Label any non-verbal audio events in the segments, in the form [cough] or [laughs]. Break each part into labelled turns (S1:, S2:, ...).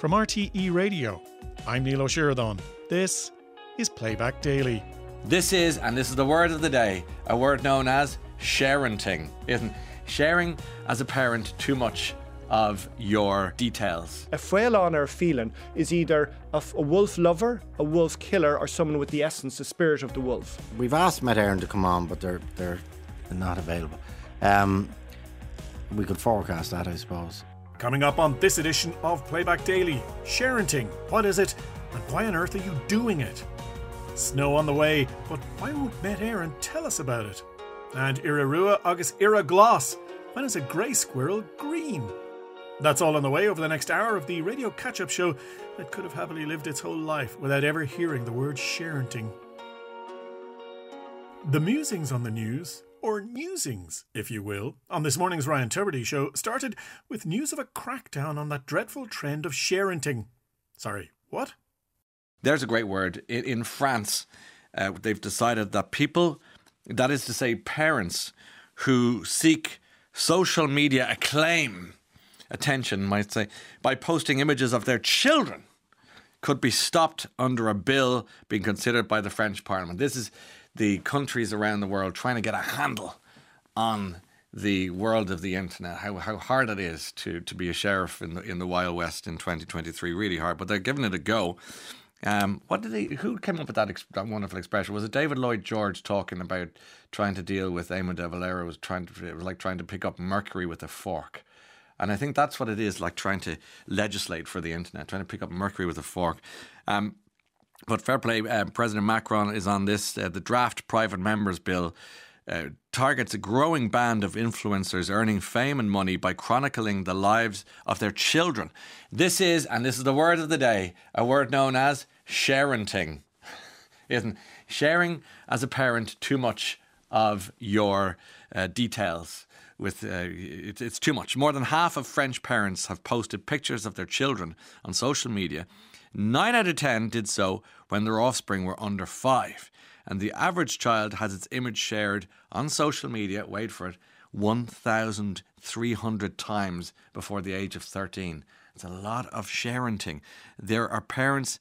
S1: From RTE Radio, I'm Neil O'Sheridan. This is Playback Daily.
S2: This is, and this is the word of the day, a word known as sharenting, isn't sharing as a parent too much of your details.
S3: A Freilan or feeling is either a, a wolf lover, a wolf killer, or someone with the essence, the spirit of the wolf.
S4: We've asked Met Éireann to come on, but they're they're not available. Um, we could forecast that, I suppose.
S1: Coming up on this edition of Playback Daily, sharenting. What is it, and why on earth are you doing it? Snow on the way, but why won't Met Éireann tell us about it? And Irarua August Ira Gloss. When is a grey squirrel green? That's all on the way over the next hour of the radio catch up show that could have happily lived its whole life without ever hearing the word sharenting. The musings on the news, or musings, if you will, on this morning's Ryan Tubridy show started with news of a crackdown on that dreadful trend of sharenting. Sorry, what?
S2: There's a great word. In, in France, uh, they've decided that people, that is to say, parents who seek social media acclaim attention, might say, by posting images of their children could be stopped under a bill being considered by the French Parliament. This is the countries around the world trying to get a handle on the world of the internet, how, how hard it is to, to be a sheriff in the in the Wild West in 2023, really hard. But they're giving it a go. Um, what did they? Who came up with that, that wonderful expression? Was it David Lloyd George talking about trying to deal with Eamon de Valera? Was trying to it was like trying to pick up mercury with a fork. And I think that's what it is like trying to legislate for the internet, trying to pick up mercury with a fork. Um, but fair play, uh, President Macron is on this. Uh, the draft private members bill uh, targets a growing band of influencers earning fame and money by chronicling the lives of their children. This is, and this is the word of the day, a word known as sharenting. [laughs] Isn't sharing as a parent too much of your uh, details? with uh, it, it's too much. More than half of French parents have posted pictures of their children on social media. Nine out of ten did so when their offspring were under five. And the average child has its image shared on social media, wait for it, 1,300 times before the age of 13. It's a lot of sharenting. There are parents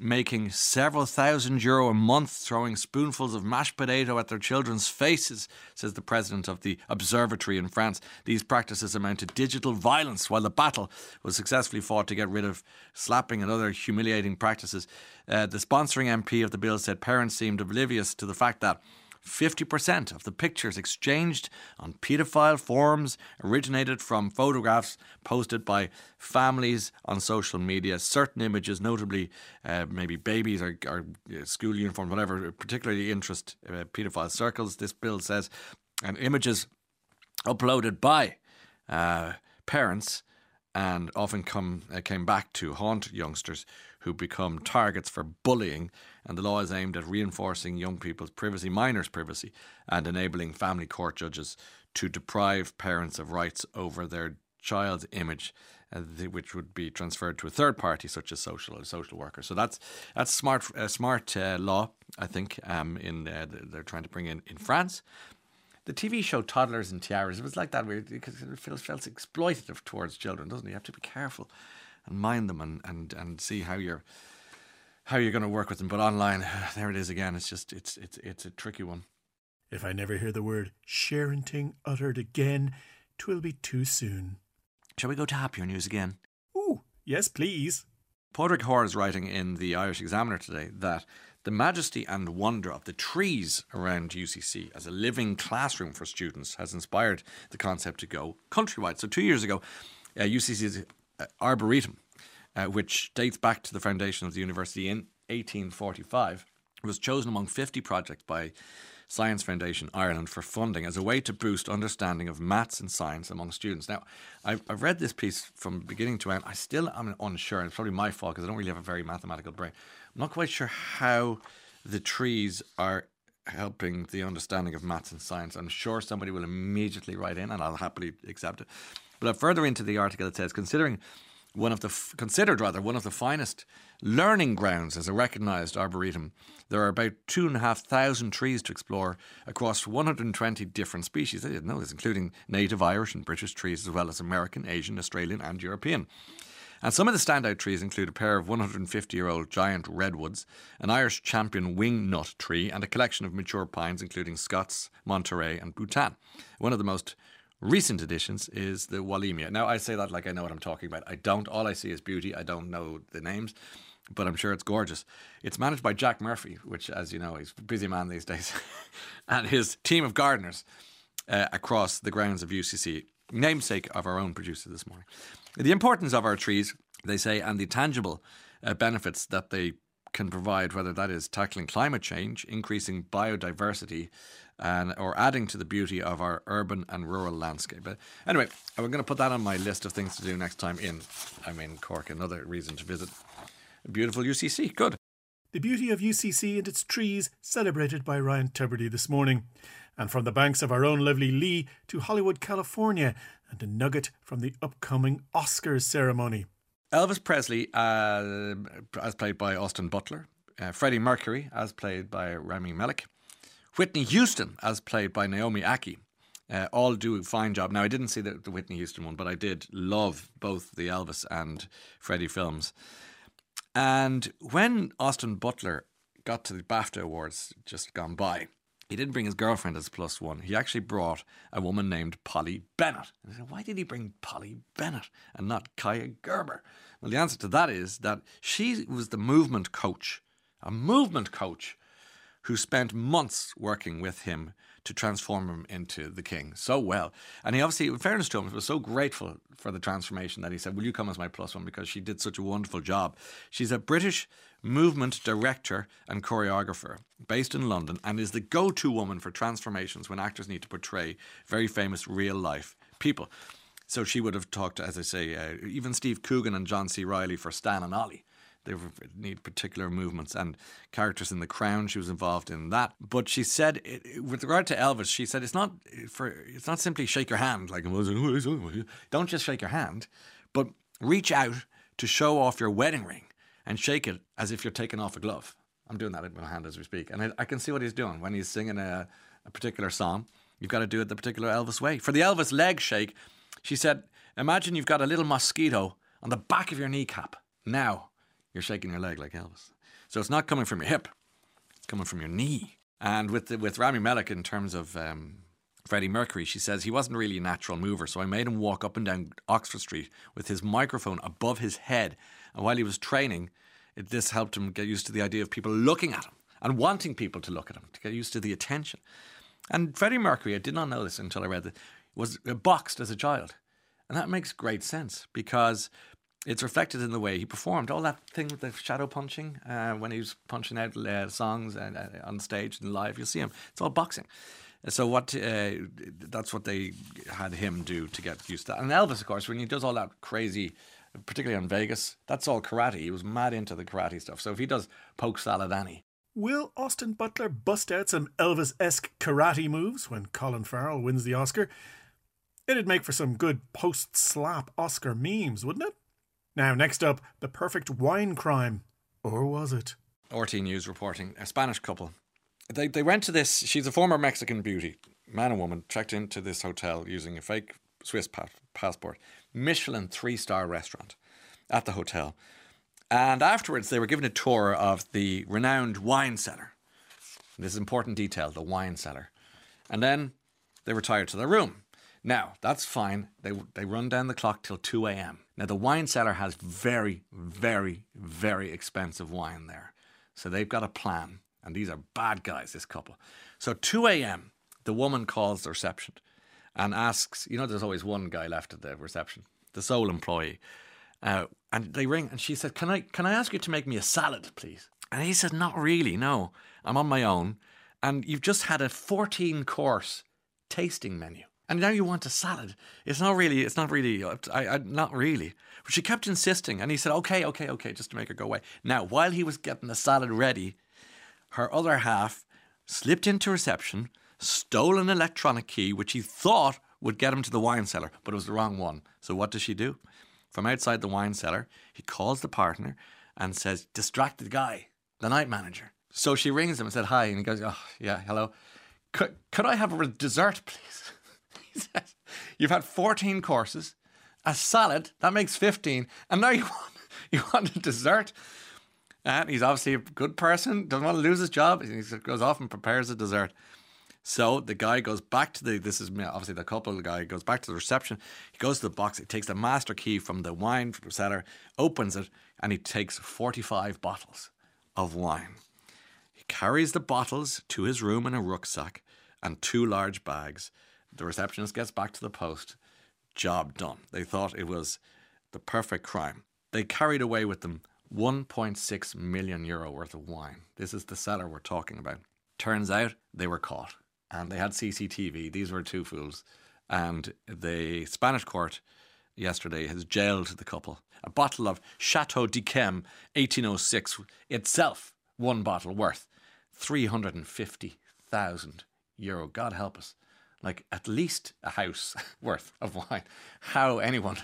S2: making several thousand euro a month throwing spoonfuls of mashed potato at their children's faces, says the president of the observatory in France. These practices amount to digital violence, while the battle was successfully fought to get rid of slapping and other humiliating practices. Uh, the sponsoring MP of the bill said parents seemed oblivious to the fact that 50% of the pictures exchanged on paedophile forums originated from photographs posted by families on social media. Certain images, notably uh, maybe babies or, or uh, school uniforms, whatever, particularly interest uh, paedophile circles, this bill says, and images uploaded by uh, parents and often come uh, came back to haunt youngsters who become targets for bullying. And the law is aimed at reinforcing young people's privacy, minors' privacy, and enabling family court judges to deprive parents of rights over their child's image, uh, which would be transferred to a third party, such as social social worker. So that's that's smart uh, smart uh, law, I think. Um, in uh, they're trying to bring in in France the TV show Toddlers and Tiaras, it was like that because it feels, feels exploitative towards children, doesn't it? You have to be careful and mind them and, and, and see how you're how you're going to work with them. But online, [sighs] there it is again. It's just it's it's it's a tricky one.
S1: If I never hear the word sharenting uttered again, twill be too soon.
S2: Shall we go to happier news again?
S1: Ooh, yes, please.
S2: Padraig Hoare is writing in the Irish Examiner today that the majesty and wonder of the trees around UCC as a living classroom for students has inspired the concept to go countrywide. So, two years ago, uh, UCC's uh, Arboretum, uh, which dates back to the foundation of the university in 1845, was chosen among 50 projects by Science Foundation Ireland for funding as a way to boost understanding of maths and science among students. Now, I've, I've read this piece from beginning to end. I still am unsure. And it's probably my fault because I don't really have a very mathematical brain. I'm not quite sure how the trees are helping the understanding of maths and science. I'm sure somebody will immediately write in and I'll happily accept it. But further into the article, it says considering one of the f- considered rather one of the finest learning grounds as a recognised arboretum. There are about two and a half thousand trees to explore across 120 different species. I didn't know this, including native Irish and British trees, as well as American, Asian, Australian, and European. And some of the standout trees include a pair of 150 year old giant redwoods, an Irish champion wing nut tree, and a collection of mature pines, including Scots, Monterey, and Bhutan. One of the most recent additions is the Wollemia. Now, I say that like I know what I'm talking about. I don't. All I see is beauty. I don't know the names, but I'm sure it's gorgeous. It's managed by Jack Murphy, which, as you know, he's a busy man these days, [laughs] and his team of gardeners uh, across the grounds of UCC, namesake of our own producer this morning. The importance of our trees, they say, and the tangible uh, benefits that they can provide, whether that is tackling climate change, increasing biodiversity, and or adding to the beauty of our urban and rural landscape. But anyway, I'm going to put that on my list of things to do next time in. I'm in Cork. Another reason to visit beautiful UCC. Good.
S1: The beauty of UCC and its trees celebrated by Ryan Tubridy this morning. And from the banks of our own lovely Lee to Hollywood, California, and a nugget from the upcoming Oscars ceremony.
S2: Elvis Presley, uh, as played by Austin Butler, uh, Freddie Mercury, as played by Rami Malek, Whitney Houston, as played by Naomi Ackie. Uh, all do a fine job. Now, I didn't see the, the Whitney Houston one, but I did love both the Elvis and Freddie films. And when Austin Butler got to the BAFTA Awards just gone by, he didn't bring his girlfriend as plus one. He actually brought a woman named Polly Bennett. And I said, why did he bring Polly Bennett and not Kaia Gerber? Well, the answer to that is that she was the movement coach, a movement coach who spent months working with him to transform him into the king so well. And he obviously, in fairness to him, was so grateful for the transformation that he said, Will you come as my plus one? Because she did such a wonderful job. She's a British movement director and choreographer based in London and is the go to woman for transformations when actors need to portray very famous real life people. So she would have talked, as I say, uh, even Steve Coogan and John C. Reilly for Stan and Ollie they need particular movements and characters in the crown she was involved in that. But she said it, with regard to elvis she said it's not for it's not simply shake your hand like don't just shake your hand but reach out to show off your wedding ring and shake it as if you're taking off a glove. I'm doing that in my hand as we speak and i, I can see what he's doing when he's singing a, a particular song. You've got to do it the particular elvis way. For the elvis leg shake she said imagine you've got a little mosquito on the back of your kneecap now you're shaking your leg like Elvis. So it's not coming from your hip, it's coming from your knee. And with the, with Rami Malek, in terms of um, Freddie Mercury, she says he wasn't really a natural mover, so I made him walk up and down Oxford Street with his microphone above his head. And while he was training, it, this helped him get used to the idea of people looking at him and wanting people to look at him, to get used to the attention. And Freddie Mercury, I did not know this until I read it, was boxed as a child. And that makes great sense because it's reflected in the way he performed. All that thing with the shadow punching uh, when he was punching out uh, songs uh, on stage and live, you'll see him. It's all boxing. So what? Uh, that's what they had him do to get used to that. And Elvis, of course, when he does all that crazy, particularly on Vegas, that's all karate. He was mad into the karate stuff. So if he does Polk Salad Annie.
S1: Will Austin Butler bust out some Elvis esque karate moves when Colin Farrell wins the Oscar? It'd make for some good post slap Oscar memes, wouldn't it? Now, next up, the perfect wine crime. Or was it?
S2: RTE News reporting a Spanish couple. They, they went to this, she's a former Mexican beauty, man and woman, checked into this hotel using a fake Swiss pa- passport, Michelin three star restaurant at the hotel. And afterwards, they were given a tour of the renowned wine cellar. This is important detail the wine cellar. And then they retired to their room. Now, that's fine. They, they run down the clock till 2 a.m. Now, the wine cellar has very, very, very expensive wine there. So they've got a plan. And these are bad guys, this couple. So 2 a.m., the woman calls the reception and asks, you know, there's always one guy left at the reception, the sole employee. Uh, and they ring and she said, can I, can I ask you to make me a salad, please? And he said, Not really, no. I'm on my own. And you've just had a 14 course tasting menu and now you want a salad. It's not really. It's not really. I, I not really. But she kept insisting, and he said, "Okay, okay, okay," just to make her go away. Now, while he was getting the salad ready, her other half slipped into reception, stole an electronic key, which he thought would get him to the wine cellar, but it was the wrong one. So what does she do? From outside the wine cellar, he calls the partner and says, "Distracted guy, the night manager." So she rings him and said, "Hi," and he goes, "Oh, yeah, hello. Could, could I have a dessert, please?" You've had 14 courses a salad that makes 15 and now you [laughs] want you want a dessert. And he's obviously a good person doesn't want to lose his job he goes off and prepares a dessert. So the guy goes back to the this is obviously the couple the guy goes back to the reception he goes to the box he takes the master key from the wine cellar opens it and he takes 45 bottles of wine. He carries the bottles to his room in a rucksack and two large bags the receptionist gets back to the post job done. They thought it was the perfect crime. They carried away with them 1.6 million euro worth of wine. This is the cellar we're talking about. Turns out they were caught and they had CCTV. These were two fools. And the Spanish court yesterday has jailed the couple. A bottle of Chateau d'Yquem 1806 itself, one bottle worth 350,000 euro. God help us like at least a house [laughs] worth of wine. How anyone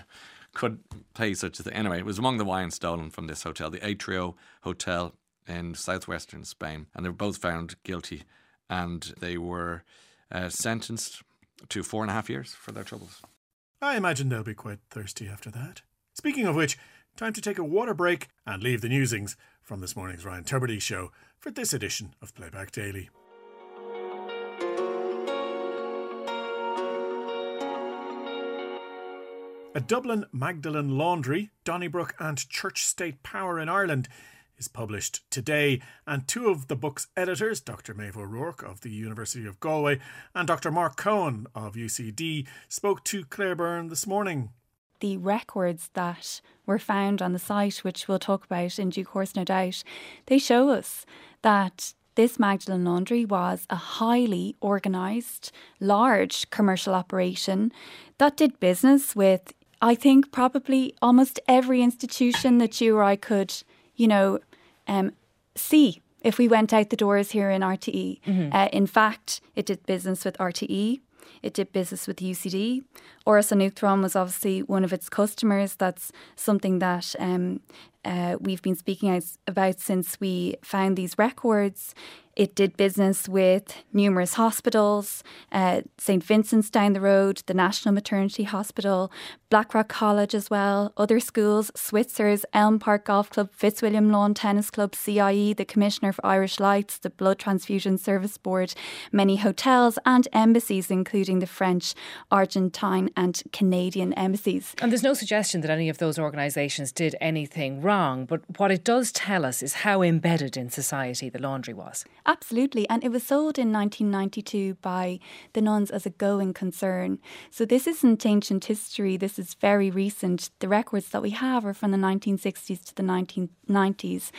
S2: could pay such a thing. Anyway, it was among the wine stolen from this hotel, the Atrio Hotel in southwestern Spain, and they were both found guilty and they were uh, sentenced to four and a half years for their troubles.
S1: I imagine they'll be quite thirsty after that. Speaking of which, time to take a water break and leave the newsings from this morning's Ryan Tubridy show for this edition of Playback Daily. A Dublin Magdalen laundry, Donnybrook and Church State Power in Ireland is published today, and two of the book's editors, Dr. Maeve O'Rourke of the University of Galway and Dr. Mark Coen of UCD, spoke to Claire Byrne this morning.
S5: The records that were found on the site, which we'll talk about in due course, no doubt, they show us that this Magdalen Laundry was a highly organised, large commercial operation that did business with I think probably almost every institution that you or I could, you know, um, see if we went out the doors here in RTE. Mm-hmm. Uh, in fact, it did business with RTE. It did business with UCD. An was obviously one of its customers. That's something that um, uh, we've been speaking about since we found these records. It did business with numerous hospitals, uh, St. Vincent's down the road, the National Maternity Hospital, Blackrock College as well, other schools, Switzer's, Elm Park Golf Club, Fitzwilliam Lawn Tennis Club, CIE, the Commissioner for Irish Lights, the Blood Transfusion Service Board, many hotels and embassies, including the French, Argentine, and Canadian embassies.
S6: And there's no suggestion that any of those organisations did anything wrong, but what it does tell us is how embedded in society the laundry was.
S5: Absolutely. And it was sold in 1992 by the nuns as a going concern. So this isn't ancient history, this is very recent. The records that we have are from the 1960s to the 1990s,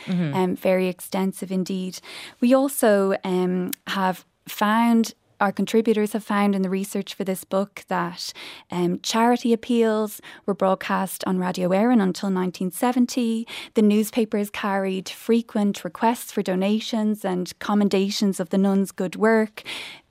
S5: mm-hmm. um, very extensive indeed. We also um, have found our contributors have found in the research for this book that um, charity appeals were broadcast on Radio Éireann until 1970. The newspapers carried frequent requests for donations and commendations of the nuns' good work.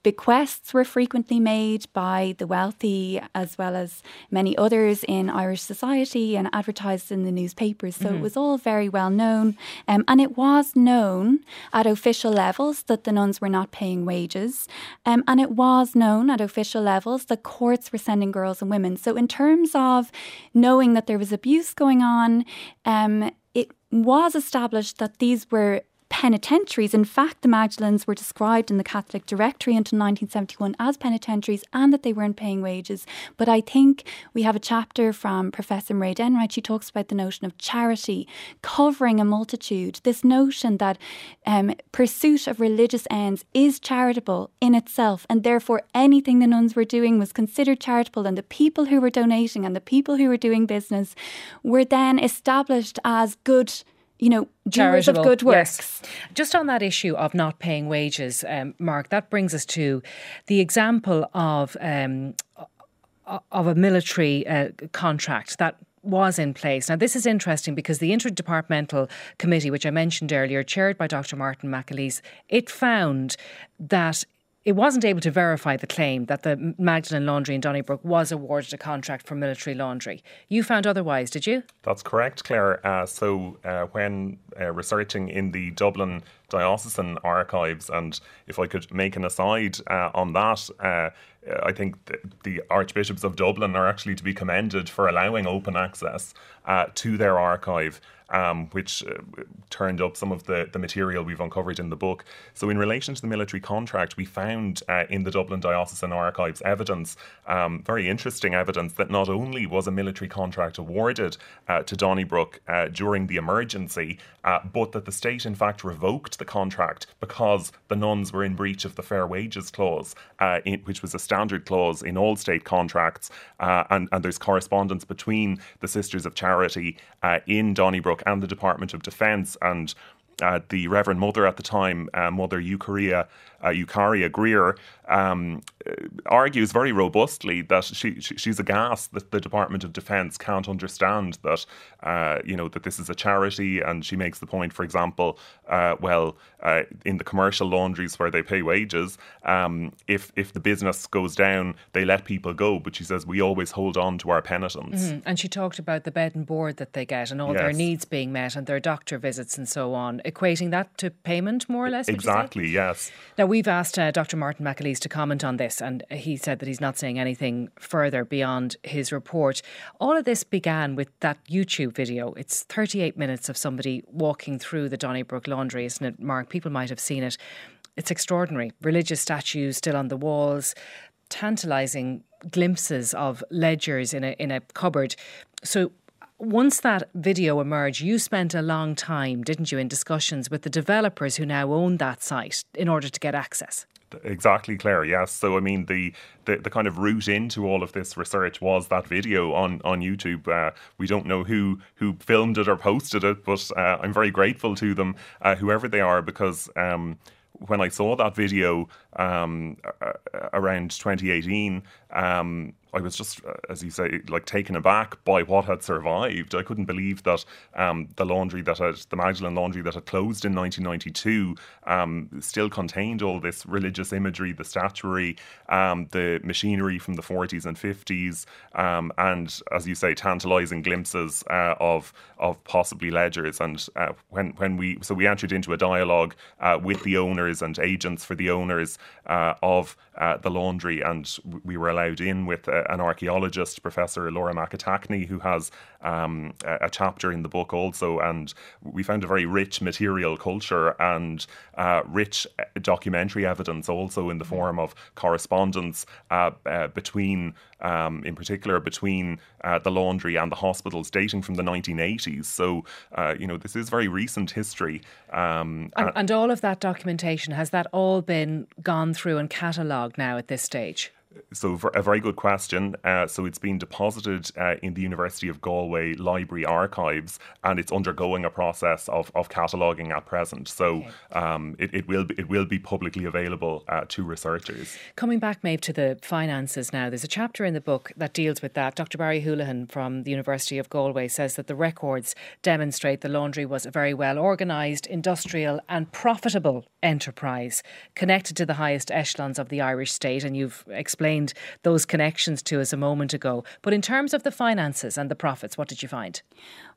S5: Bequests were frequently made by the wealthy as well as many others in Irish society and advertised in the newspapers. So mm-hmm. it was all very well known. Um, and it was known at official levels that the nuns were not paying wages. Um, and it was known at official levels that courts were sending girls and women. So, in terms of knowing that there was abuse going on, um, it was established that these were penitentiaries. In fact, the Magdalens were described in the Catholic Directory until 1971 as penitentiaries and that they weren't paying wages. But I think we have a chapter from Professor Mairead Enright. She talks about the notion of charity covering a multitude, this notion that um, pursuit of religious ends is charitable in itself, and therefore anything the nuns were doing was considered charitable, and the people who were donating and the people who were doing business were then established as good you know, doers of good works.
S6: Yes. Just on that issue of not paying wages, um, Mark, that brings us to the example of um, of a military uh, contract that was in place. Now, this is interesting because the Interdepartmental Committee, which I mentioned earlier, chaired by Dr. Martin McAleese, it found that it wasn't able to verify the claim that the Magdalen Laundry in Donnybrook was awarded a contract for military laundry. You found otherwise, did you?
S7: That's correct, Claire. Uh, so, uh, when uh, researching in the Dublin diocesan archives. And if I could make an aside uh, on that, uh, I think the archbishops of Dublin are actually to be commended for allowing open access uh, to their archive um, which uh, turned up some of the, the material we've uncovered in the book. So, in relation to the military contract, we found uh, in the Dublin Diocesan Archives evidence, um, very interesting evidence, that not only was a military contract awarded uh, to Donnybrook uh, during the emergency, uh, but that the state, in fact, revoked the contract because the nuns were in breach of the Fair Wages Clause, uh, in, which was a standard clause in all state contracts. and, and there's correspondence between the Sisters of Charity in Donnybrook and the Department of Defence. And uh, the Reverend Mother at the time, uh, Mother Eucharia, uh, Eucharia Greer, um, uh, argues very robustly that she, she, she's aghast that the Department of Defence can't understand that uh, you know that this is a charity, and she makes the point, for example, uh, well, uh, in the commercial laundries where they pay wages, um, if if the business goes down, they let people go, but she says we always hold on to our penitents.
S6: Mm-hmm. And she talked about the bed and board that they get and all yes. their needs being met and their doctor visits and so on, equating that to payment more or less.
S7: Exactly. Yes.
S6: Now we've asked uh, Dr. Martin McAleese to comment on this, and he said that he's not saying anything further beyond his report. All of this began with that YouTube video. It's 38 minutes of somebody walking through the Donnybrook laundry, isn't it, Mark? People might have seen it. It's extraordinary. Religious statues still on the walls, tantalising glimpses of ledgers in a in a cupboard. So once that video emerged, you spent a long time, didn't you, in discussions with the developers who now own that site in order to get access?
S7: Exactly, Claire. Yes. So, I mean, the, the, the kind of route into all of this research was that video on on YouTube. Uh, we don't know who who filmed it or posted it, but uh, I'm very grateful to them, uh, whoever they are, because. Um, when I saw that video um, around 2018, um, I was just, uh, as you say, like taken aback by what had survived. I couldn't believe that um, the laundry that had, the Magdalen laundry that had closed in 1992, um, still contained all this religious imagery, the statuary, um, the machinery from the 40s and 50s, um, and as you say, tantalising glimpses uh, of of possibly ledgers. And uh, when when we so we entered into a dialogue uh, with the owners and agents for the owners uh, of uh, the laundry, and we were allowed in with an archaeologist, Professor Laura McAtackney, who has um, a, chapter in the book also. And we found a very rich material culture and uh, rich uh, documentary evidence also in the mm-hmm. form of correspondence uh, uh, between, um, in particular, between uh, the laundry and the hospitals dating from the 1980s. So, uh, you know, this is very recent history.
S6: Um, and, and all of that documentation, has that all been gone through and catalogued now at this stage?
S7: So a very good question. Uh, so it's been deposited uh, in the University of Galway Library Archives, and it's undergoing a process of, of cataloguing at present. So okay. um, it, it will be, it will be publicly available uh, to researchers.
S6: Coming back, Maeve, to the finances now. There's a chapter in the book that deals with that. Dr. Barry Houlihan from the University of Galway says that the records demonstrate the laundry was a very well organised, industrial, and profitable enterprise connected to the highest echelons of the Irish state, and you've explained those connections to us a moment ago. But in terms of the finances and the profits, what did you find?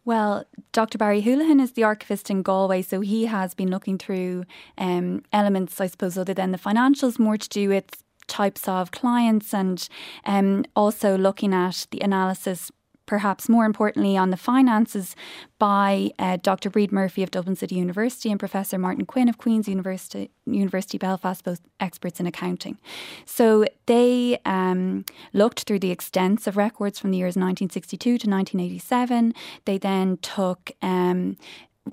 S5: Well, Dr. Barry Houlihan is the archivist in Galway, so he has been looking through um, elements, I suppose, other than the financials, more to do with types of clients and um, also looking at the analysis perhaps more importantly on the finances by uh, Dr. Bríd Murphy of Dublin City University and Professor Martin Quinn of Queen's University, University Belfast, both experts in accounting. So they um, looked through the extensive records from the years 1962 to 1987. They then took um,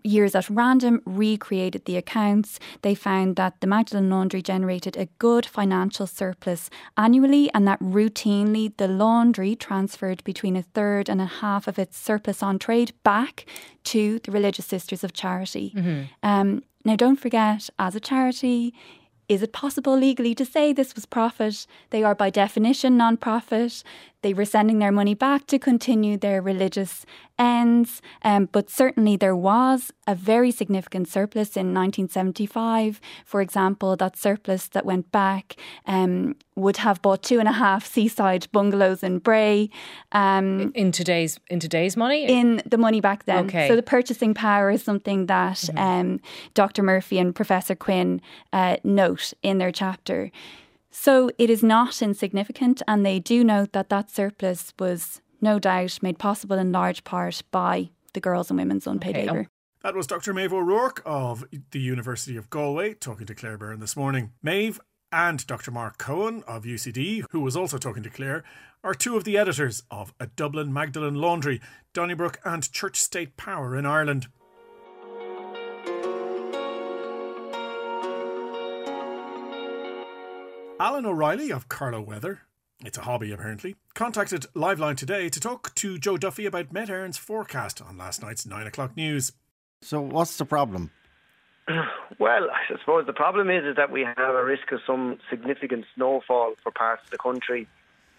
S5: years at random recreated the accounts. They found that the Magdalen Laundry generated a good financial surplus annually, and that routinely the laundry transferred between a third and a half of its surplus on trade back to the Religious Sisters of Charity. Mm-hmm. Um, now, don't forget, as a charity, is it possible legally to say this was profit? They are by definition non profit. They were sending their money back to continue their religious ends. Um, but certainly there was a very significant surplus in 1975. For example, that surplus that went back um, would have bought two and a half seaside bungalows in Bray.
S6: Um, in today's in today's money,
S5: in the money back then.
S6: Okay.
S5: So the purchasing power is something that mm-hmm. Um, Dr. Murphy and Professor Quinn uh, note in their chapter. So it is not insignificant, and they do note that that surplus was no doubt made possible in large part by the girls and women's unpaid okay. labour.
S1: Um, that was Dr. Maeve O'Rourke of the University of Galway talking to Claire Byrne this morning. Maeve and Dr. Mark Coen of UCD, who was also talking to Claire, are two of the editors of A Dublin Magdalen Laundry, Donnybrook and Church State Power in Ireland. Alan O'Reilly of Carlow Weather, it's a hobby apparently, contacted Liveline today to talk to Joe Duffy about Met Éireann's forecast on last night's 9 o'clock news.
S4: So, what's the problem? [clears throat]
S8: Well, I suppose the problem is, is that we have a risk of some significant snowfall for parts of the country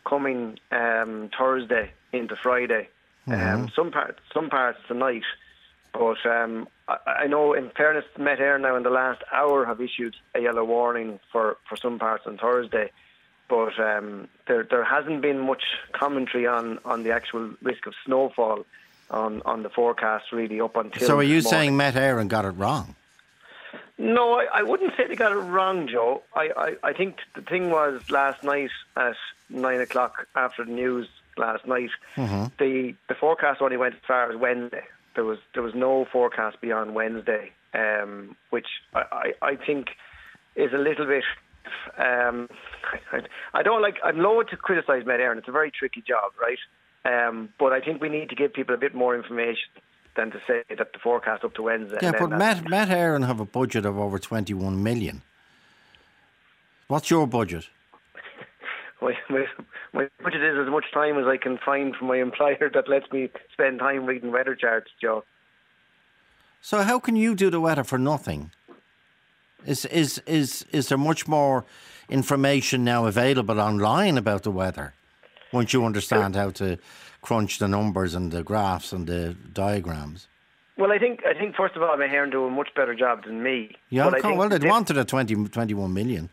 S8: coming um, Thursday into Friday. Mm-hmm. Um, some parts, some parts tonight. But um, I, I, know, in fairness, Met Éireann in the last hour have issued a yellow warning for, for some parts on Thursday. But um, there there hasn't been much commentary on, on the actual risk of snowfall on, on the forecast really up until.
S4: So are you saying Met Éireann got it wrong?
S8: No, I, I wouldn't say they got it wrong, Joe. I, I, I think the thing was last night at nine o'clock after the news last night, mm-hmm. the the forecast only went as far as Wednesday there was there was no forecast beyond Wednesday, um, which I, I, I, think is a little bit. Um, [laughs] I, I, don't like. I'm loath to criticise Met Éireann. It's a very tricky job, right? Um, but I think we need to give people a bit more information than to say that the forecast up to Wednesday.
S4: Yeah, but Met Met Éireann have a budget of over 21 million. What's your budget? [laughs]
S8: my, my, my budget is as much time as I can find from my employer that lets me spend time reading weather charts, Joe.
S4: So how can you do the weather for nothing? Is is is is there much more information now available online about the weather? Once you understand how to crunch the numbers and the graphs and the diagrams.
S8: Well, I think I think first of all, Met Éireann do a much better job than me.
S4: Yeah, well, they wanted a 20, 21 million.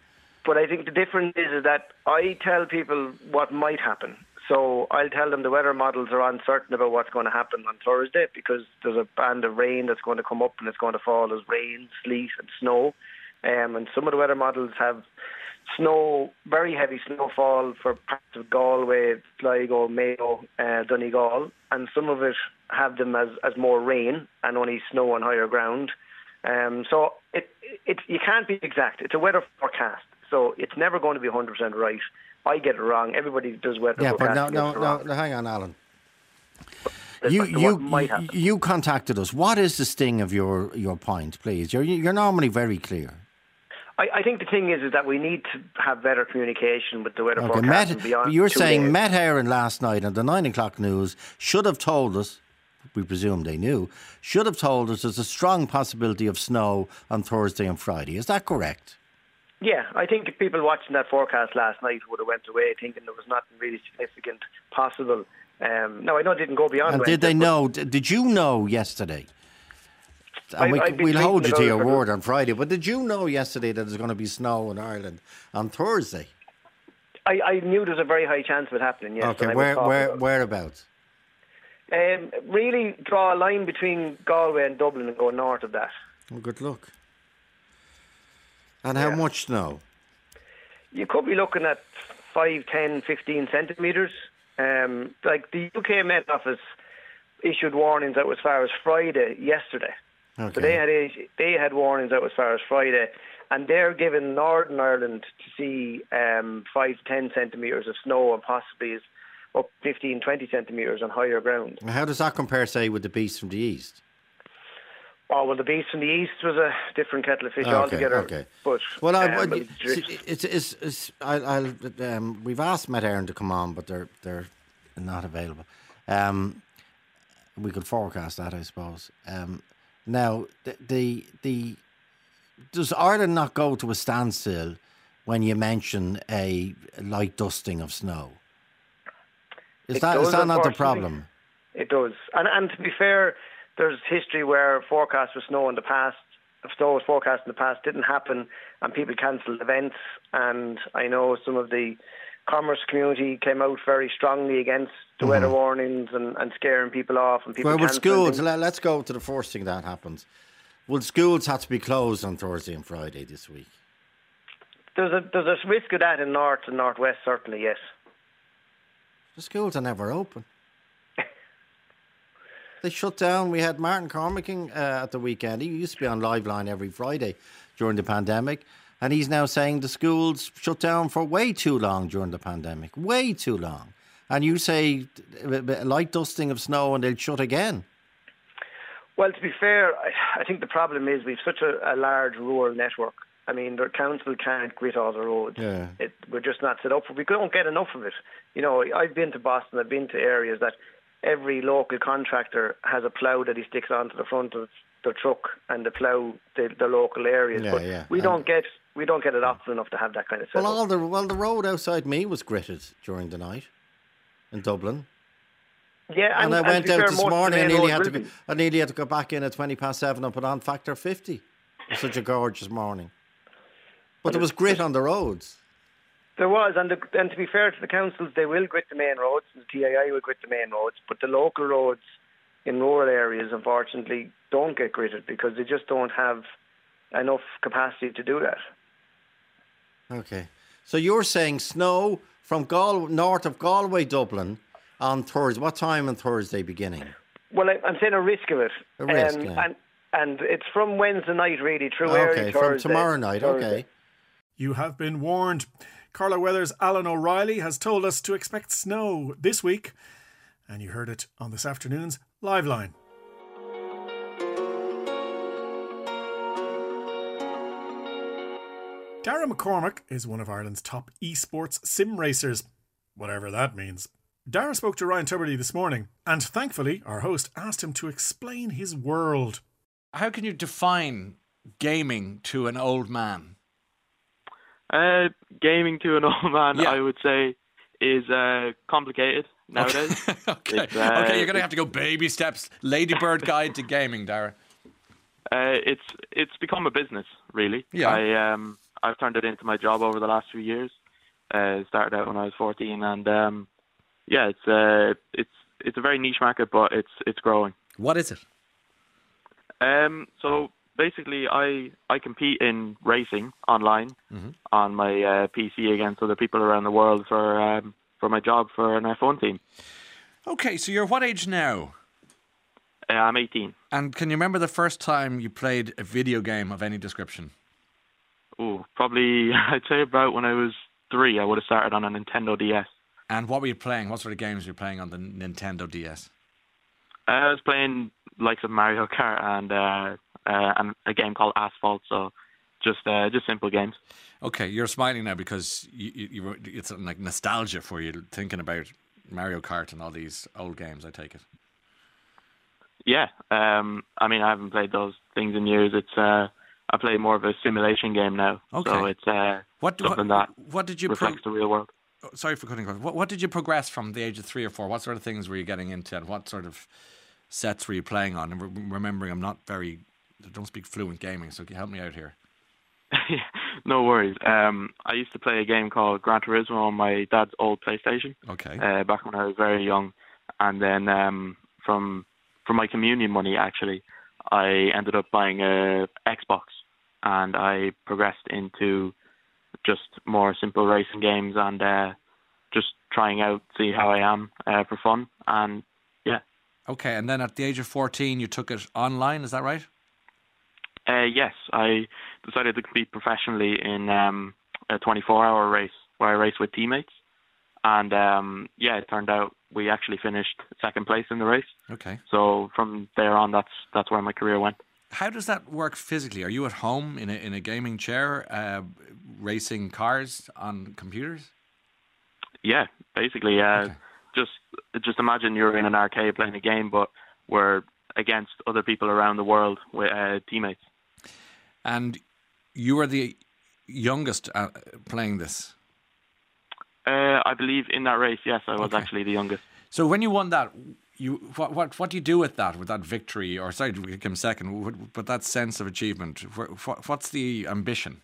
S8: But I think the difference is, is that I tell people what might happen. So I'll tell them the weather models are uncertain about what's going to happen on Thursday because there's a band of rain that's going to come up and it's going to fall as rain, sleet, and snow. Um, and some of the weather models have snow, very heavy snowfall for parts of Galway, Sligo, Mayo, uh, Donegal, and some of it have them as, as more rain and only snow on higher ground. Um, so it, it, you can't be exact. It's a weather forecast. So it's never going to be 100% right. I get it wrong. Everybody does weather
S4: Yeah, but no, no, no, no, hang on, Alan. You you you contacted us. What is the sting of your, your point, please? You're you're normally very clear.
S8: I, I think the thing is is that we need to have better communication with the weather okay, forecast.
S4: Met, you're saying
S8: days.
S4: Met Éireann last night on the nine o'clock news should have told us. We presume they knew. Should have told us there's a strong possibility of snow on Thursday and Friday. Is that correct?
S8: Yeah, I think people watching that forecast last night would have went away thinking there was nothing really significant possible. Um, no, I know it didn't go beyond.
S4: And did they know? Did you know yesterday? And I, we, will hold you to your word on Friday. But did you know yesterday that there's going to be snow in Ireland on Thursday?
S8: I, I knew there was a very high chance of it happening. Yes.
S4: Okay, where where whereabouts?
S8: Um, really draw a line between Galway and Dublin and go north of that.
S4: Well, good luck. And how yeah. much snow?
S8: You could be looking at 5, 10, 15 centimetres. Um, like the UK Met Office issued warnings out as far as Friday yesterday. Okay. So they had they had warnings out as far as Friday, and they're giving Northern Ireland to see um, five to ten centimetres of snow and possibly up 15, 20 centimetres on higher ground.
S4: How does that compare, say, with the beast from the east?
S8: Oh well, the beast from the east was a different kettle of fish
S4: okay,
S8: altogether.
S4: Okay.
S8: But
S4: well,
S8: I,
S4: um, it's, it's, it's, I, will um, we've asked Met Éireann to come on, but they're they're not available. Um, we could forecast that, I suppose. Um, now, the, the the does Ireland not go to a standstill when you mention a light dusting of snow? Is
S8: It
S4: that is that not the problem?
S8: It does. And and to be fair, there's history where forecasts for snow in the past, if snow was forecast in the past, didn't happen, and people cancelled events. And I know some of the commerce community came out very strongly against the weather warnings and, and scaring people off and people.
S4: Mm-hmm. Well, with schools, let, let's go to the first thing that happens. Will schools have to be closed on Thursday and Friday this week?
S8: There's a there's a risk of that in north and northwest, certainly. Yes.
S4: The schools are never open. They shut down. We had Martin Cormican uh, at the weekend. He used to be on Live Line every Friday during the pandemic. And he's now saying the schools shut down for way too long during the pandemic. Way too long. And you say a light dusting of snow and they'll shut again.
S8: Well, to be fair, I, I think the problem is we've such a, a large rural network. I mean, the council can't grit all the roads.
S4: Yeah.
S8: It, we're just not set up for. We don't get enough of it. You know, I've been to Boston. I've been to areas that every local contractor has a plough that he sticks onto the front of the truck and the plough the, the local areas.
S4: Yeah,
S8: but
S4: yeah.
S8: we don't get we don't get it often enough to have that kind of setup.
S4: Well, all the well, the road outside me was gritted during the night in Dublin.
S8: yeah,
S4: And,
S8: and,
S4: I
S8: and
S4: went
S8: to
S4: out this
S8: most of the
S4: morning. I nearly had to go,
S8: be.
S4: I nearly had to go back in at twenty past seven and put on factor fifty. It was such a gorgeous morning. But there was grit on the roads.
S8: There was, and, the, and to be fair to the councils, they will grit the main roads, and the TII will grit the main roads, but the local roads in rural areas, unfortunately, don't get gritted because they just don't have enough capacity to do that.
S4: Okay. So you're saying snow from Gal- north of Galway, Dublin on Thursday. What time on Thursday beginning?
S8: Well, I, I'm saying a risk of it.
S4: A risk,
S8: um,
S4: yeah.
S8: and, and it's from Wednesday night, really, through
S4: Okay,
S8: early
S4: from tomorrow night.
S8: Thursday.
S4: Okay.
S1: You have been warned. Carlow Weather's Alan O'Reilly has told us to expect snow this week, and you heard it on this afternoon's Live Line. Dara McCormick is one of Ireland's top esports sim racers, whatever that means. Dara spoke to Ryan Tubridy this morning, and thankfully, our host asked him to explain his world.
S2: How can you define gaming to an old man?
S9: Uh, gaming to an [laughs] old man,
S2: Yeah.
S9: I would say, is uh, complicated nowadays. [laughs]
S2: okay,
S9: uh,
S2: okay, you're going to have to go baby steps. Ladybird guide to gaming, Dara.
S9: Uh, it's it's become a business, really.
S2: Yeah.
S9: I um I've turned it into my job over the last few years. Uh, it started out when I was 14, and um, yeah, it's uh it's it's a very niche market, but it's it's growing.
S2: What is it?
S9: Um, so basically, I I compete in racing online on my uh, PC against other people around the world for um, for my job for an F1 team.
S2: Okay, so you're what age now?
S9: Uh, I'm 18.
S2: And can you remember the first time you played a video game of any description?
S9: Oh, probably [laughs] I'd say about when I was three. I would have started on a Nintendo DS.
S2: And what were you playing? What sort of games were you playing on the Nintendo DS?
S9: I was playing likes of Mario Kart and uh, uh, and a game called Asphalt. So just uh, just simple games.
S2: Okay, you're smiling now because you, you, it's like nostalgia for you thinking about Mario Kart and all these old games. I take it.
S9: Yeah. Um. I mean, I haven't played those things in years. It's uh, I play more of a simulation game now. So
S2: Okay.
S9: it's uh,
S2: What
S9: something
S2: what,
S9: that
S2: what did you pro-
S9: the real world.
S2: sorry for cutting across. What, what did you progress from the age of three or four? What sort of things were you getting into, and what sort of sets were you playing on? And re- remembering, I'm not very, I don't speak fluent gaming, so can you help me out here? [laughs]
S9: no worries. Um, I used to play a game called Gran Turismo on my dad's old PlayStation.
S2: Okay.
S9: uh, back when I was very young, and then um, from from my communion money, actually, I ended up buying a Xbox, and I progressed into just more simple racing games and uh, just trying out, see how I am uh, for fun, and yeah,
S2: Okay, and then at the age of 14, you took it online, is that right?
S9: Uh, yes, I decided to compete professionally in um, a 24-hour race where I race with teammates, and um, yeah, it turned out we actually finished second place in the race.
S2: Okay.
S9: So from there on, that's that's where my career went.
S2: How does that work physically? Are you at home in a, in a gaming chair, uh, racing cars on computers?
S9: Yeah, basically, uh,
S2: Okay.
S9: just just imagine you're in an arcade playing a game, but we're against other people around the world with uh, teammates.
S2: And you are the youngest uh, playing this.
S9: Uh, I believe in that race, yes, I was
S2: Okay.
S9: actually the youngest.
S2: So when you won that, you what what what do you do with that with that victory or sorry we came second but that sense of achievement what, what's the ambition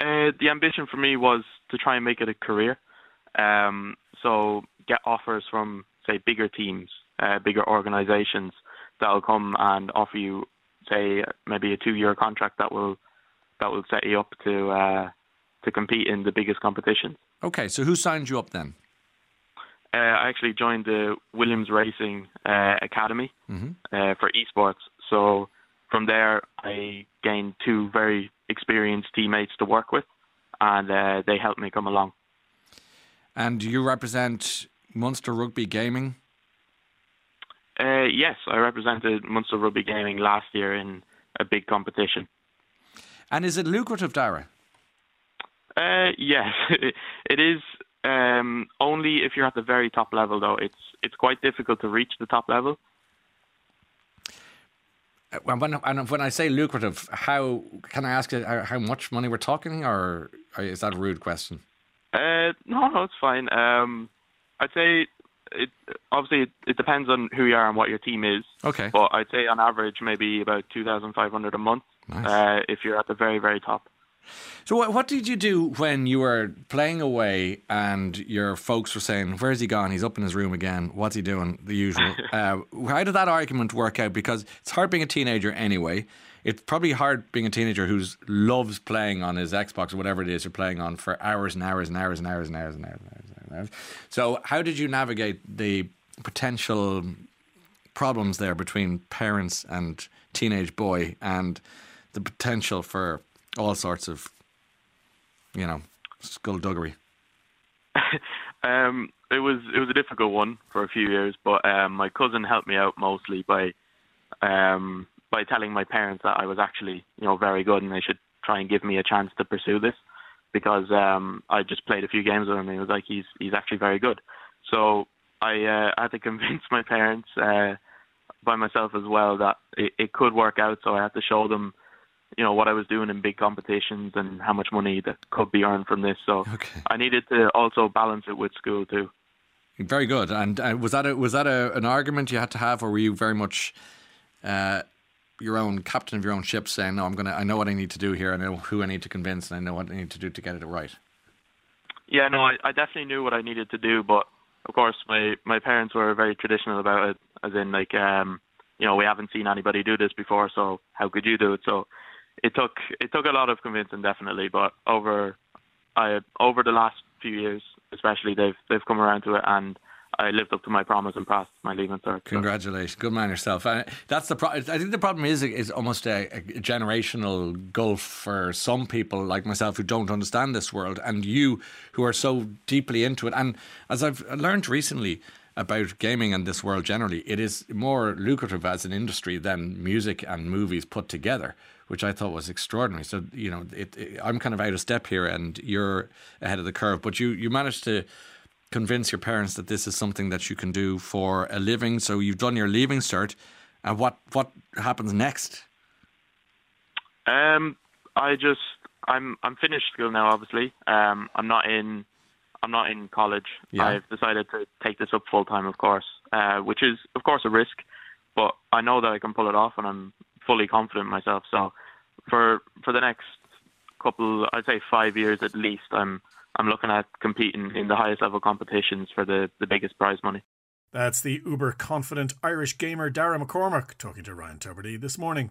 S9: uh, the ambition for me was to try and make it a career um, so get offers from say bigger teams uh, bigger organizations that'll come and offer you say maybe a two year contract that will that will set you up to uh, to compete in the biggest competitions
S2: okay so who signed you up then
S9: uh, I actually joined the Williams Racing uh, Academy
S2: mm-hmm.
S9: uh, for esports. So from there, I gained two very experienced teammates to work with, and uh, they helped me come along.
S2: And you represent Monster Rugby Gaming?
S9: Uh, yes, I represented Munster Rugby Gaming last year in a big competition.
S2: And is it lucrative, Dara?
S9: Uh, yes, [laughs] it is um, only if you're at the very top level, though. It's it's quite difficult to reach the top level.
S2: Uh, when, and when I say lucrative, how can I ask how much money we're talking, or, or is that a rude question?
S9: Uh, no, no, it's fine. Um, I'd say it obviously it, it, depends on who you are and what your team is.
S2: Okay.
S9: But I'd say on average maybe about two thousand five hundred a month.
S2: Nice.
S9: Uh, if you're at the very very top.
S2: So, what, what did you do when you were playing away and your folks were saying, Where's he gone? He's up in his room again. What's he doing? The usual. [laughs] uh, how did that argument work out? Because it's hard being a teenager anyway. It's probably hard being a teenager who loves playing on his Xbox or whatever it is you're playing on for hours and hours and hours and hours and hours and hours and hours. So, how did you navigate the potential problems there between parents and teenage boy and the potential for all sorts of, you know, skullduggery. [laughs]
S9: um, it was it was a difficult one for a few years, but um, my cousin helped me out mostly by um, by telling my parents that I was actually you know very good and they should try and give me a chance to pursue this because um, I just played a few games with him and he was like he's he's actually very good. So I uh, had to [laughs] convince my parents uh, by myself as well that it, it could work out. So I had to show them you know what I was doing in big competitions and how much money that could be earned from this. So
S2: okay.
S9: I needed to also balance it with school too.
S2: Very good. And uh, was that a, was that a, an argument you had to have, or were you very much uh, your own captain of your own ship, saying, "No, I'm gonna. I know what I need to do here. I know who I need to convince, and I know what I need to do to get it right."
S9: Yeah, no, I, I definitely knew what I needed to do, but of course, my my parents were very traditional about it, as in like, um, you know, we haven't seen anybody do this before, so how could you do it? So it took it took a lot of convincing, definitely. But over I over the last few years, especially, they've they've come around to it, and I lived up to my promise and passed my leaving cert.
S2: Congratulations, good man yourself. And that's the pro- I think the problem is is almost a, a, generational gulf for some people like myself who don't understand this world, and you who are so deeply into it. And as I've learned recently about gaming and this world generally, it is more lucrative as an industry than music and movies put together which I thought was extraordinary. So you know, it, it, I'm kind of out of step here, and you're ahead of the curve. But you you managed to convince your parents that this is something that you can do for a living. So you've done your leaving cert, and what what happens next?
S9: Um, I just I'm I'm finished school now. Obviously, um, I'm not in I'm not in college.
S2: Yeah.
S9: I've decided to take this up full time, of course, uh, which is of course a risk, but I know that I can pull it off, and I'm fully confident in myself. So for for the next couple, I'd say five years at least, I'm I'm looking at competing in the highest level competitions for the, the biggest prize money.
S1: That's the uber confident Irish gamer Dara McCormack talking to Ryan Tubridy this morning.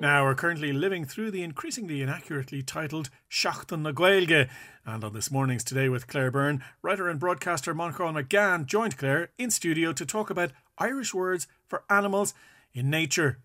S1: Now, we're currently living through the increasingly inaccurately titled Seachtain na Gaeilge, and on this morning's Today with Claire Byrne, writer and broadcaster Manchán Magan joined Claire in studio to talk about Irish words for animals in nature.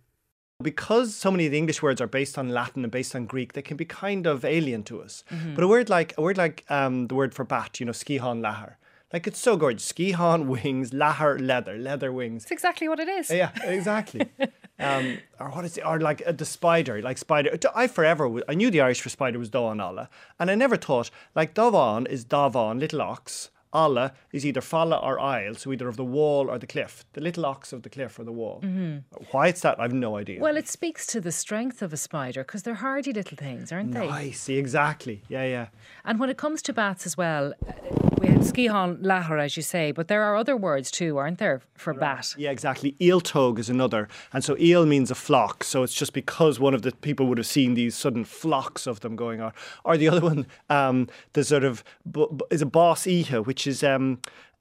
S3: Because so many of the English words are based on Latin and based on Greek, they can be kind of alien to us.
S6: Mm-hmm.
S3: But a word like a word like um, the word for bat, you know, skihan lahar, like it's so gorgeous. Skihan [laughs] wings, lahar leather, leather wings.
S6: It's exactly what it is.
S3: Yeah, exactly. [laughs] um, or what is it? Or like uh, the spider, like spider. I forever, I knew the Irish for spider was Dawn Allah, and I never thought like Davan is Davan, little ox, Alla is either falla or isle, so either of the wall or the cliff, the little ox of the cliff or the wall. Mm-hmm. Why it's that, I've no idea.
S6: Well, it speaks to the strength of a spider because they're hardy little things, aren't they?
S3: I see, exactly. Yeah, yeah.
S6: And when it comes to bats as well, we had skihon lahar, as you say, but there are other words too, aren't there, for bat?
S3: Yeah, exactly. Eel tog is another. And so eel means a flock. So it's just because one of the people would have seen these sudden flocks of them going on. Or the other one, um, the sort of, is a boss iha, which is. Um,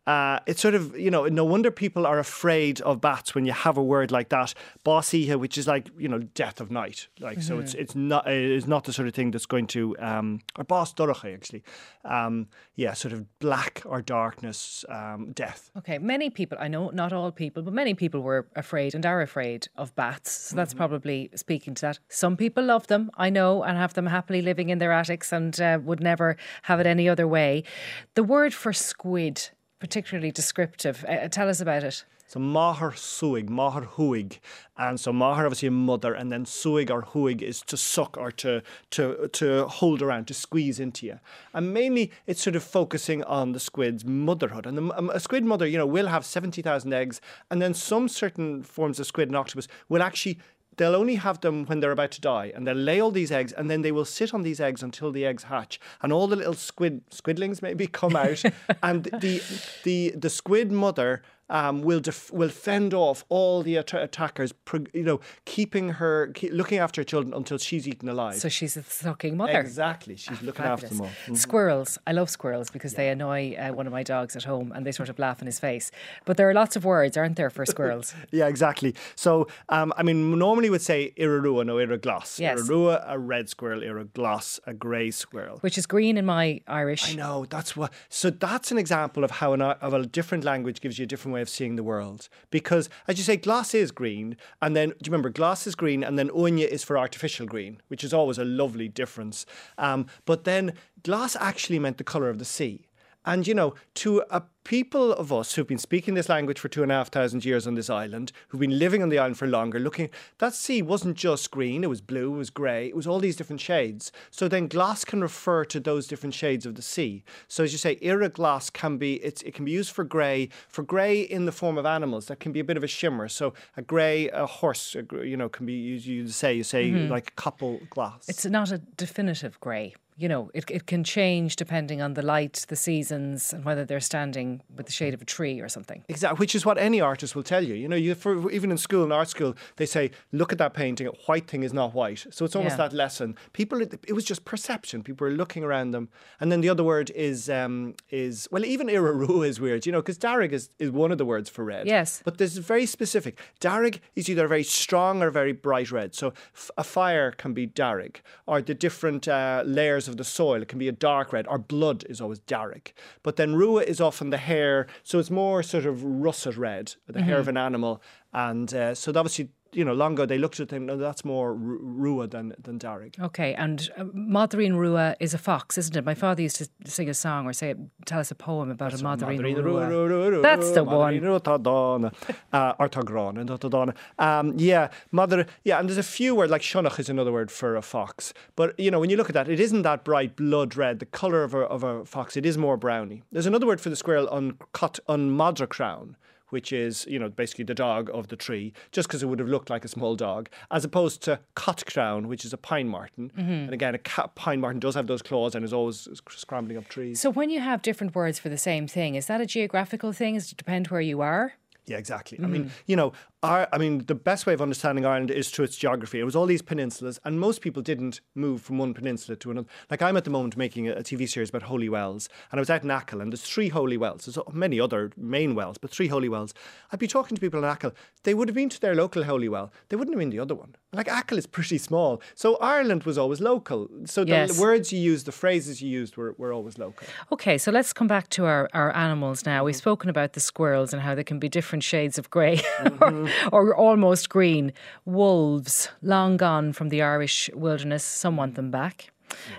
S3: uh, it's sort of, you know, no wonder people are afraid of bats when you have a word like that, bossiha, which is like, you know, death of night. Like, so it's it's not it's not the sort of thing that's going to, um, or boss doroche, actually. Um, yeah, sort of black or darkness, um, death.
S6: Okay, many people, I know not all people, but many people were afraid and are afraid of bats. So that's probably speaking to that. Some people love them, I know, and have them happily living in their attics and uh, would never have it any other way. The word for squid, particularly descriptive, uh, tell us about it.
S3: So mahar suig, mahar huig, and so mahar obviously a mother, and then suig or huig is to suck or to to to hold around, to squeeze into you, and mainly it's sort of focusing on the squid's motherhood. And the, um, a squid mother, you know, will have seventy thousand eggs, and then some certain forms of squid and octopus will actually they'll only have them when they're about to die and they'll lay all these eggs and then they will sit on these eggs until the eggs hatch and all the little squid squidlings maybe [laughs] come out [laughs] and the the the squid mother um, will def- will fend off all the att- attackers, you know, keeping her, keep looking after her children until she's eaten alive.
S6: So she's a sucking mother.
S3: Exactly, she's looking after them all.
S6: Fabulous. Squirrels. I love squirrels because they annoy uh, one of my dogs at home and they sort of laugh in his face. But there are lots of words, aren't there, for squirrels? [laughs]
S3: Yeah, exactly. So, um, I mean, normally we'd say irarua, no iragloss.
S6: Yes.
S3: Irarua, a red squirrel, iragloss, a grey squirrel.
S6: Which is green in my Irish.
S3: I know that's what. So that's an example of how an, of a different language gives you a different way of seeing the world. Because as you say, glass is green, and then do you remember glass is green, and then unya is for artificial green, which is always a lovely difference. Um, but then glass actually meant the color of the sea. And you know, to a people of us who've been speaking this language for two and a half thousand years on this island, who've been living on the island for longer, looking that sea wasn't just green, it was blue, it was grey, it was all these different shades. So then glass can refer to those different shades of the sea. So as you say, ira glass can be it's it can be used for grey, for grey in the form of animals, that can be a bit of a shimmer. So a grey a horse, a, you know, can be used you say you say mm-hmm. like a couple glass.
S6: It's not a definitive grey. You know, it, it can change depending on the light, the seasons, and whether they're standing with the shade of a tree or something.
S3: Exactly, which is what any artist will tell you. You know, you for even in school, in art school, they say, "Look at that painting. A white thing is not white." So it's almost
S6: Yeah.
S3: that lesson. People, it was just perception. People were looking around them, and then the other word is um, is well, even iraru is weird. You know, because darig is is one of the words for red.
S6: Yes.
S3: but this is very specific. Darig is either very strong or very bright red. So f- a fire can be darig, or the different uh, layers of the soil. It can be a dark red, or blood is always darig. But then rua is often the hair, so it's more sort of russet red, the hair of an animal. And uh, so obviously, you know, long ago they looked at him, no, that's more ru- rua than, than darig.
S6: Okay, and uh, Madrin Rua is a fox, isn't it? My father used to sing a song or say, tell us a poem about a Madrin Rua. That's the one. [laughs]
S3: Uh, or Tagran and Tadana. Um, yeah, mother. Yeah, and there's a few words like shunach is another word for a fox. But you know, when you look at that, it isn't that bright blood red. The color of a, of a fox, it is more browny. There's another word for the squirrel on cut on madra crown. Which is, you know, basically the dog of the tree, just because it would have looked like a small dog, as opposed to cut crown, which is a pine marten. Mm-hmm. And again, a cat, pine marten does have those claws and is always scrambling up trees.
S6: So when you have different words for the same thing, is that a geographical thing? Does it depend where you are?
S3: Yeah, exactly. I mm-hmm. mean, you know, our, I mean, the best way of understanding Ireland is through its geography. It was all these peninsulas, and most people didn't move from one peninsula to another. Like I'm at the moment making a, a TV series about holy wells, and I was out in Achill, and there's three holy wells. There's many other main wells, but three holy wells. I'd be talking to people in Achill. They would have been to their local holy well. They wouldn't have been the other one. Like Achill is pretty small, so Ireland was always local. So the
S6: Yes.
S3: words you used, the phrases you used, were, were always local.
S6: Okay, so let's come back to our, our animals now. We've mm-hmm. spoken about the squirrels and how they can be different shades of grey or, [laughs] mm-hmm. [laughs] or almost green. Wolves, long gone from the Irish wilderness, some want them back.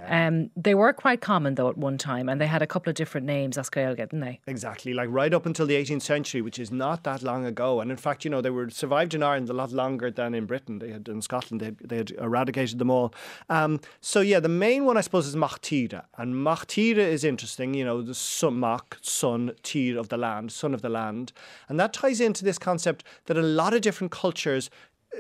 S6: Um, they were quite common though at one time, and they had a couple of different names as didn't they?
S3: Exactly, like right up until the 18th century, which is not that long ago. And in fact, you know, they were survived in Ireland a lot longer than in Britain. They had in Scotland, they had, they had eradicated them all. Um, so yeah, the main one I suppose is Machtira, and Machtira is interesting. You know, the sun, Mach, son, Tir of the land, son of the land, and that ties into this concept that a lot of different cultures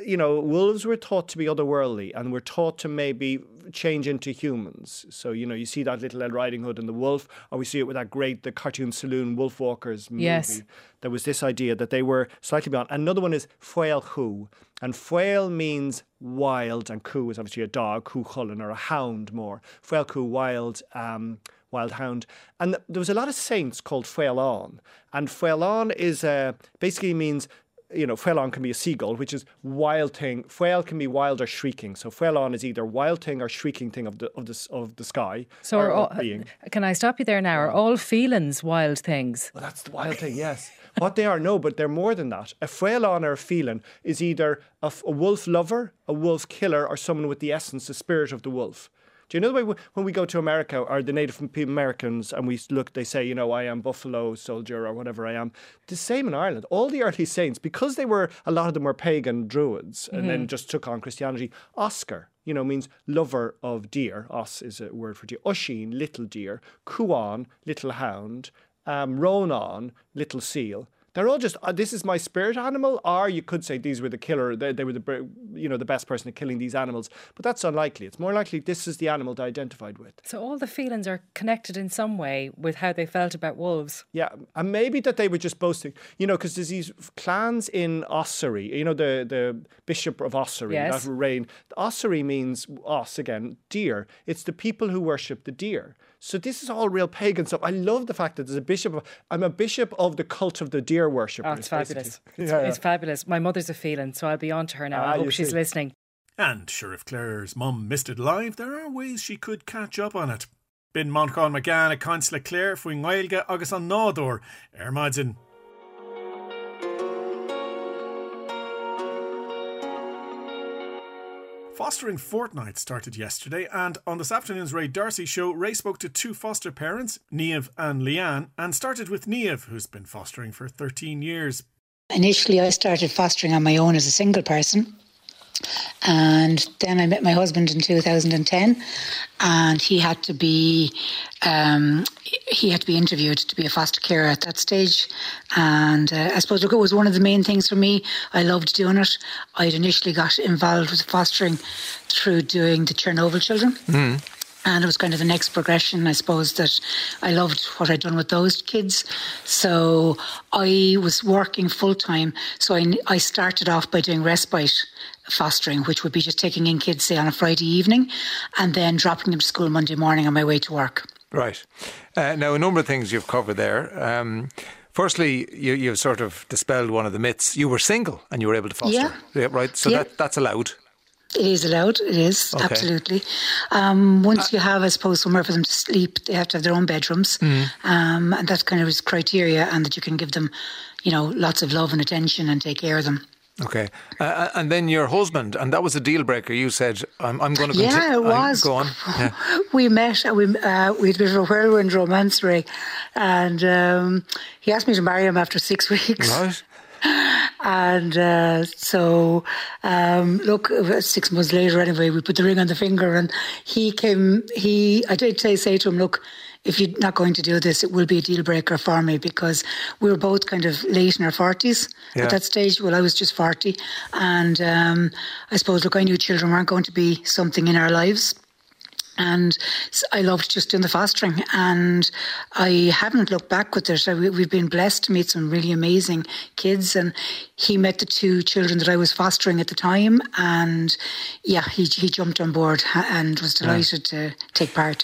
S3: you know, wolves were taught to be otherworldly and were taught to maybe change into humans. So, you know, you see that little Red Riding Hood and the wolf, or we see it with that great, the cartoon saloon Wolf Walkers movie.
S6: Yes.
S3: There was this idea that they were slightly beyond. Another one is Fuel Hu. And Fuel means wild, and Ku is obviously a dog, Cú Chulainn, or a hound more. Fuel Ku, wild. Um, wild hound. And there was a lot of saints called Fuelon. And Fuelon is uh, basically means you know, Fuelon can be a seagull, which is wild thing. Fuel can be wild or shrieking. So Fuelon is either wild thing or shrieking thing of the of the of the sky.
S6: So, are all,
S3: being.
S6: can I stop you there now? Are all feelings wild things?
S3: Well, that's the wild thing, yes. what they are, no, but they're more than that. A Fuelon or a feeling is either a wolf lover, a wolf killer, or someone with the essence, the spirit of the wolf. Do you know the way when we go to America or the Native Americans and we look, they say, you know, I am Buffalo Soldier or whatever I am. The same in Ireland. All the early saints, because they were, a lot of them were pagan druids and then just took on Christianity. Oscar, you know, means lover of deer. Os is a word for deer. Oisín, little deer. Kuan, little hound. Um, Ronan, little seal. They're all just uh, this is my spirit animal, or you could say these were the killer. They, they were the you know the best person at killing these animals, but that's unlikely. It's more likely this is the animal they identified with.
S6: So all the feelings are connected in some way with how they felt about wolves.
S3: Yeah, and maybe that they were just boasting, you know, because there's these clans in Ossory, you know, the, the bishop of Ossory,
S6: Yes.
S3: that reign. Ossory means os again, deer. It's the people who worship the deer. So this is all real pagan stuff. I love the fact that there's a bishop. Of, I'm a bishop of the cult of the deer worshipper.
S6: Oh, it's fabulous. [laughs] It's,
S3: Yeah,
S6: it's
S3: yeah.
S6: fabulous. My mother's a feeling, so I'll be on to her now.
S3: Ah,
S6: I hope she's
S3: see.
S6: listening.
S1: And sure, if Claire's mum missed it live, there are ways she could catch up on it. Bin Manchán Magan a Councillor Claire faoin Gailge agus an nádor, ar Fostering Fortnight started yesterday, and on this afternoon's Ray D'Arcy show, Ray spoke to two foster parents, Niamh and Leanne, and started with Niamh, who's been fostering for 13 years.
S10: Initially, I started fostering on my own as a single person. And then I met my husband in 2010, and he had to be um, he had to be interviewed to be a foster carer at that stage. And uh, I suppose look, it was one of the main things for me. I loved doing it. I'd initially got involved with fostering through doing the Chernobyl children. And it was kind of the next progression, I suppose, that I loved what I'd done with those kids. So I was working full time. So I, I started off by doing respite fostering, which would be just taking in kids, say, on a Friday evening and then dropping them to school Monday morning on my way to work.
S11: Right. Uh, now, a number of things you've covered there. Um, firstly, you, you've sort of dispelled one of the myths. You were single and you were able to foster.
S10: Yeah.
S11: right. So
S10: Yeah.
S11: that, that's allowed.
S10: It is allowed. It is
S11: Okay.
S10: absolutely. Um, once you have, I suppose, somewhere for them to sleep, they have to have their own bedrooms, um, and that kind of is criteria, and that you can give them, you know, lots of love and attention and take care of them.
S11: Okay. Uh, and then your husband, and that was a deal breaker. You said, I'm, I'm going to
S10: Yeah, it was.
S11: Go on. [laughs] Yeah.
S10: We met and we uh, we had a bit of a whirlwind romance, Ray, and um, he asked me to marry him after six [laughs] weeks.
S11: Right.
S10: And uh, so, um, look, six months later, anyway, we put the ring on the finger, and he came. He, I did say, say to him, look, if you're not going to do this, it will be a deal breaker for me because we were both kind of late in our forties
S11: Yeah.
S10: at that stage. Well, I was just forty, and um, I suppose, look, I knew children weren't going to be something in our lives. And I loved just doing the fostering, and I haven't looked back with it. I- we- We've been blessed to meet some really amazing kids, and he met the two children that I was fostering at the time, and yeah, he he jumped on board and was delighted to take part.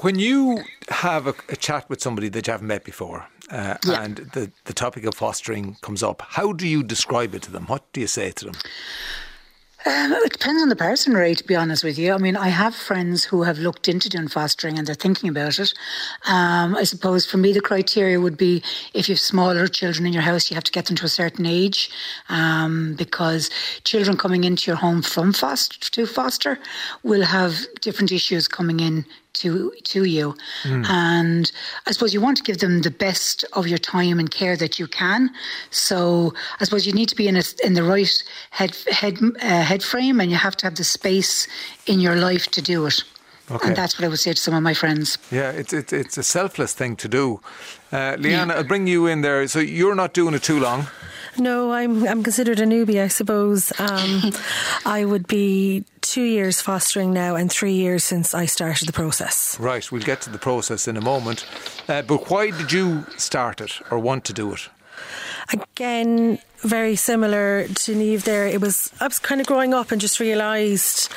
S11: When you have a, a chat with somebody that you haven't met before, uh,
S10: Yeah.
S11: and the, the topic of fostering comes up, how do you describe it to them? What do you say to them?
S10: Um, it depends on the person, Ray, to be honest with you. I mean, I have friends who have looked into doing fostering and they're thinking about it. Um, I suppose for me, the criteria would be if you have smaller children in your house, you have to get them to a certain age um, because children coming into your home from foster to foster will have different issues coming in to to you. Mm. And I suppose you want to give them the best of your time and care that you can. So I suppose you need to be in a, in the right head head uh, head frame, and you have to have the space in your life to do it. Okay. And that's what I would say to some of my friends.
S11: Yeah, it's it's, it's a selfless thing to do. Uh, Leanne, yeah. I'll bring you in there. So you're not doing it too long.
S12: No, I'm I'm considered a newbie, I suppose. Um, [laughs] I would be two years fostering now and three years since I started the process.
S11: Right, we'll get to the process in a moment. Uh, but why did you start it or want to do it?
S12: Again, very similar to Niamh there. It was I was kind of growing up and just realised,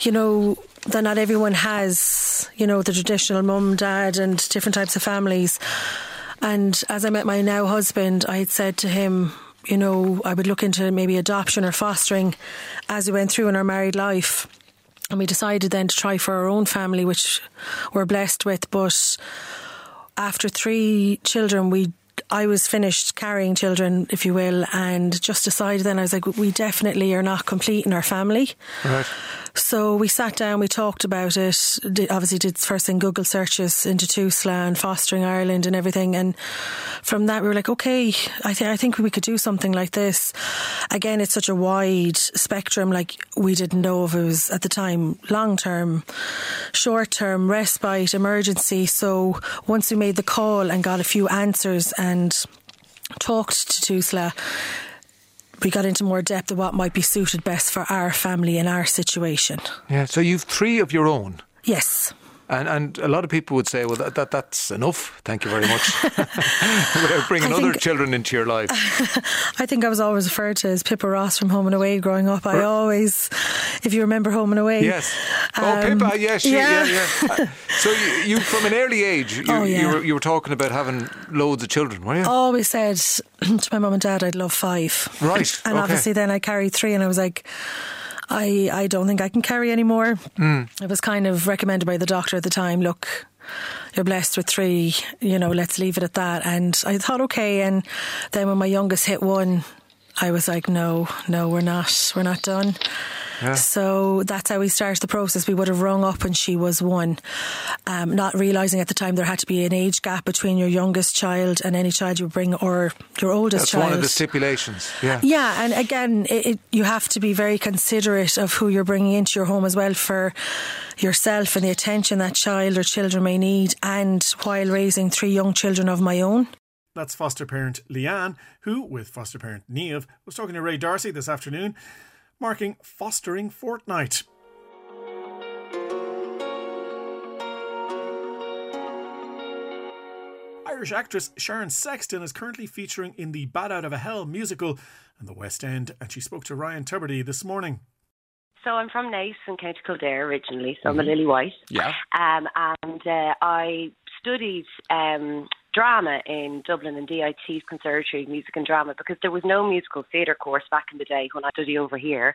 S12: you know, that not everyone has, you know, the traditional mum, dad, and different types of families. And as I met my now husband, I had said to him, you know, I would look into maybe adoption or fostering as we went through in our married life. And we decided then to try for our own family, which we're blessed with. But after three children, we I was finished carrying children, if you will, and just decided then I was like, we definitely are not complete in our family.
S11: Right.
S12: So we sat down, we talked about it. Obviously, did first thing Google searches into TUSLA and fostering Ireland and everything. And from that, we were like, okay, I, th- I think we could do something like this. Again, it's such a wide spectrum. Like we didn't know if it was at the time long term, short term, respite, emergency. So once we made the call and got a few answers and talked to TUSLA, we got into more depth of what might be suited best for our family and our situation.
S11: Yeah, so you've three of your own.
S12: Yes.
S11: And and a lot of people would say, well, that, that that's enough. Thank you very much. [laughs] Without bringing other children into your life. [laughs]
S12: I think I was always referred to as Pippa Ross from Home and Away growing up. I always, if you remember Home and Away.
S11: Yes. Oh, um, oh, Pippa. Yes. Yeah. Yeah. yeah. [laughs] Uh, so you, you, from an early age, you, oh, yeah. you, were, you were talking about having loads of children, were you? I
S12: always said [clears throat] to my mum and dad, I'd love five.
S11: Right.
S12: and
S11: okay.
S12: obviously, then I carried three, and I was like. I, I don't think I can carry anymore.
S11: Mm.
S12: It was kind of recommended by the doctor at the time. Look, you're blessed with three, you know, let's leave it at that. And I thought, okay. And then when my youngest hit one, I was like, no, no, we're not, we're not done.
S11: Yeah.
S12: So that's how we started the process. We would have rung up when she was one, um, not realizing at the time there had to be an age gap between your youngest child and any child you bring or your oldest
S11: that's
S12: child.
S11: one of the stipulations. Yeah.
S12: Yeah, and again, it, it, you have to be very considerate of who you're bringing into your home as well for yourself and the attention that child or children may need, and while raising three young children of my own.
S1: That's foster parent Leanne, who, with foster parent Niamh, was talking to Ray D'Arcy this afternoon marking Fostering Fortnight. Irish actress Sharon Sexton is currently featuring in the Bat Out of a Hell musical in the West End, and she spoke to Ryan Tubridy this morning.
S13: So I'm from Naas in County Kildare originally, so I'm a mm-hmm. Lily White.
S2: Yeah.
S13: Um, and uh, I studied um, drama in Dublin and DIT's Conservatory of Music and Drama because there was no musical theatre course back in the day when I studied over here,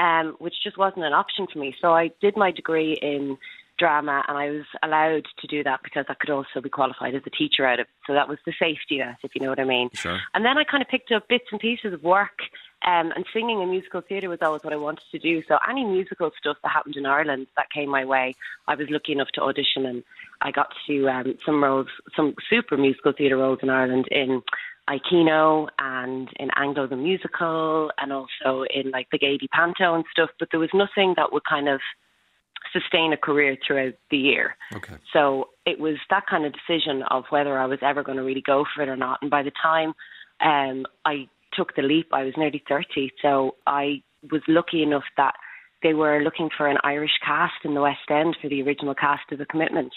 S13: um, which just wasn't an option for me. So I did my degree in drama and I was allowed to do that because I could also be qualified as a teacher out of it. So that was the safety net, if you know what I mean.
S2: Sure.
S13: And then I kind of picked up bits and pieces of work um, and singing and musical theatre was always what I wanted to do. So any musical stuff that happened in Ireland that came my way, I was lucky enough to audition and I got to um, some roles, some super musical theatre roles in Ireland in Aikino and in Anglo the musical and also in like the Gaiety Panto and stuff. But there was nothing that would kind of sustain a career throughout the year.
S2: Okay.
S13: So it was that kind of decision of whether I was ever going to really go for it or not. And by the time um, I took the leap, I was nearly 30. So I was lucky enough that they were looking for an Irish cast in the West End for the original cast of The Commitments.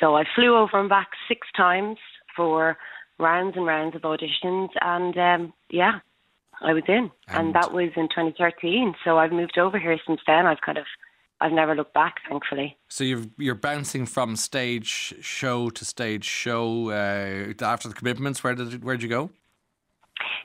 S13: So I flew over and back six times for rounds and rounds of auditions, and um, yeah, I was in, and, and that was in 2013. So I've moved over here since then. I've kind of I've never looked back, thankfully.
S2: So you're you're bouncing from stage show to stage show uh, after the commitments. Where did where did you go?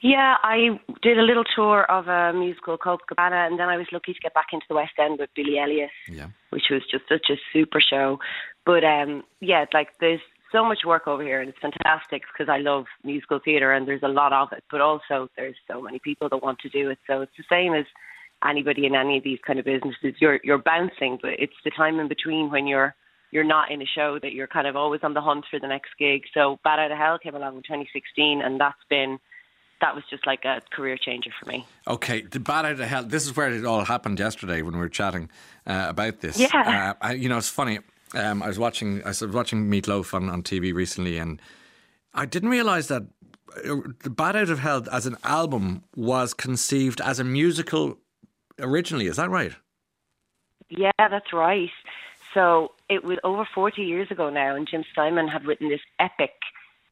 S13: Yeah, I did a little tour of a musical called Cabana, and then I was lucky to get back into the West End with Billy Elliot,
S2: yeah.
S13: which was just such a super show. But um, yeah, like there's so much work over here, and it's fantastic because I love musical theatre, and there's a lot of it. But also, there's so many people that want to do it, so it's the same as anybody in any of these kind of businesses. You're you're bouncing, but it's the time in between when you're you're not in a show that you're kind of always on the hunt for the next gig. So Bat Out of Hell came along in 2016, and that's been that was just like a career changer for me.
S2: Okay, the Bat Out of Hell. This is where it all happened yesterday when we were chatting uh, about this.
S13: Yeah,
S2: uh, I, you know, it's funny. Um, I was watching I was watching Meatloaf on, on TV recently, and I didn't realize that uh, the Bat Out of Hell as an album was conceived as a musical originally. Is that right?
S13: Yeah, that's right. So it was over 40 years ago now, and Jim Steinman had written this epic,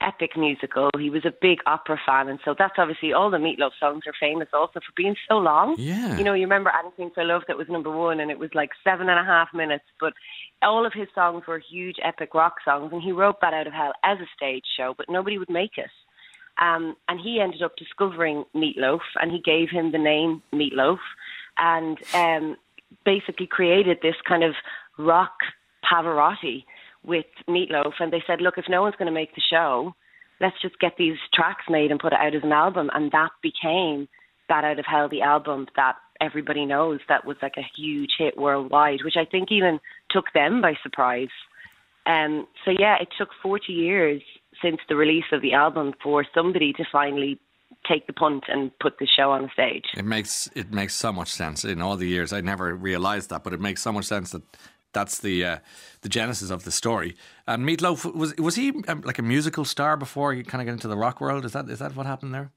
S13: epic musical. He was a big opera fan, and so that's obviously all the Meatloaf songs are famous also for being so long.
S2: Yeah.
S13: You know, you remember Anything for Love that was number one, and it was like seven and a half minutes, but all of his songs were huge, epic rock songs, and he wrote Bat Out of Hell as a stage show, but nobody would make it. Um, and he ended up discovering Meatloaf, and he gave him the name Meatloaf, and um, basically created this kind of rock Pavarotti with Meatloaf. And they said, look, if no one's going to make the show, let's just get these tracks made and put it out as an album. And that became Bat Out of Hell, the album that everybody knows that was like a huge hit worldwide, which I think even took them by surprise. Um, so yeah, it took 40 years since the release of the album for somebody to finally take the punt and put the show on the stage.
S2: It makes it makes so much sense. In all the years, I never realised that, but it makes so much sense that that's the uh, the genesis of the story. And Meatloaf was was he um, like a musical star before he kind of got into the rock world? Is that is that what happened there?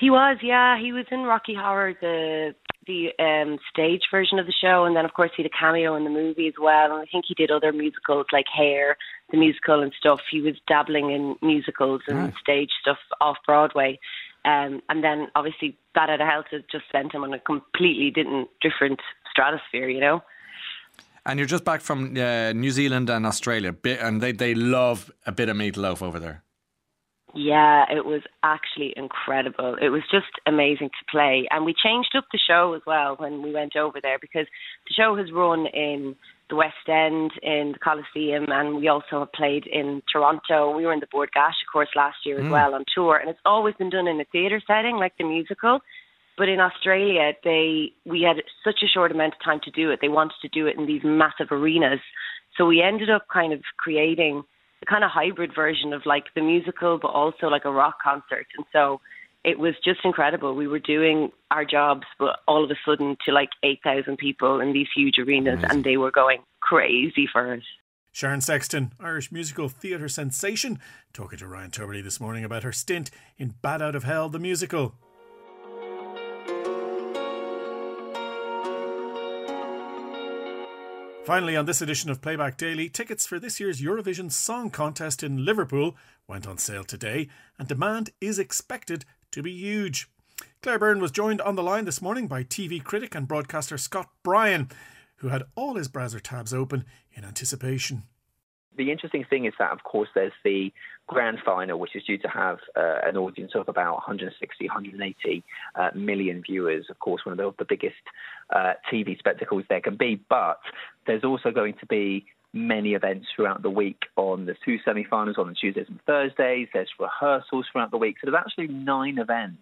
S13: He was, yeah. He was in Rocky Horror, the the um, stage version of the show, and then of course he had a cameo in the movie as well. And I think he did other musicals like Hair, the musical and stuff. He was dabbling in musicals and
S2: Right.
S13: stage stuff off Broadway. Um, and then obviously Bat Out of Hell to just sent him on a completely different stratosphere, you know.
S2: And you're just back from uh, New Zealand and Australia, and they they love a bit of meatloaf over there.
S13: Yeah, it was actually incredible. It was just amazing to play. And we changed up the show as well when we went over there because the show has run in the West End, in the Coliseum, and we also have played in Toronto. We were in the Bord Gáis, of course, last year as
S14: Mm.
S13: well on tour. And it's always been done in a theatre setting, like the musical. But in Australia, they we had such a short amount of time to do it. They wanted to do it in these massive arenas. So we ended up kind of creating a kind of hybrid version of like the musical, but also like a rock concert. And so it was just incredible. We were doing our jobs, but all of a sudden to like 8,000 people in these huge arenas, and they were going crazy for us.
S1: Sharon Sexton, Irish musical theatre sensation, talking to Ryan Tubridy this morning about her stint in Bat Out of Hell, the musical. Finally, on this edition of Playback Daily, tickets for this year's Eurovision Song Contest in Liverpool went on sale today, and demand is expected to be huge. Claire Byrne was joined on the line this morning by TV critic and broadcaster Scott Bryan, who had all his browser tabs open in anticipation.
S14: The interesting thing is that, of course, there's the grand final, which is due to have uh, an audience of about 160, 180 uh, million viewers. Of course, one of the, the biggest uh, TV spectacles there can be. But there's also going to be many events throughout the week on the two semi-finals on the Tuesdays and Thursdays. There's rehearsals throughout the week. So there's actually nine events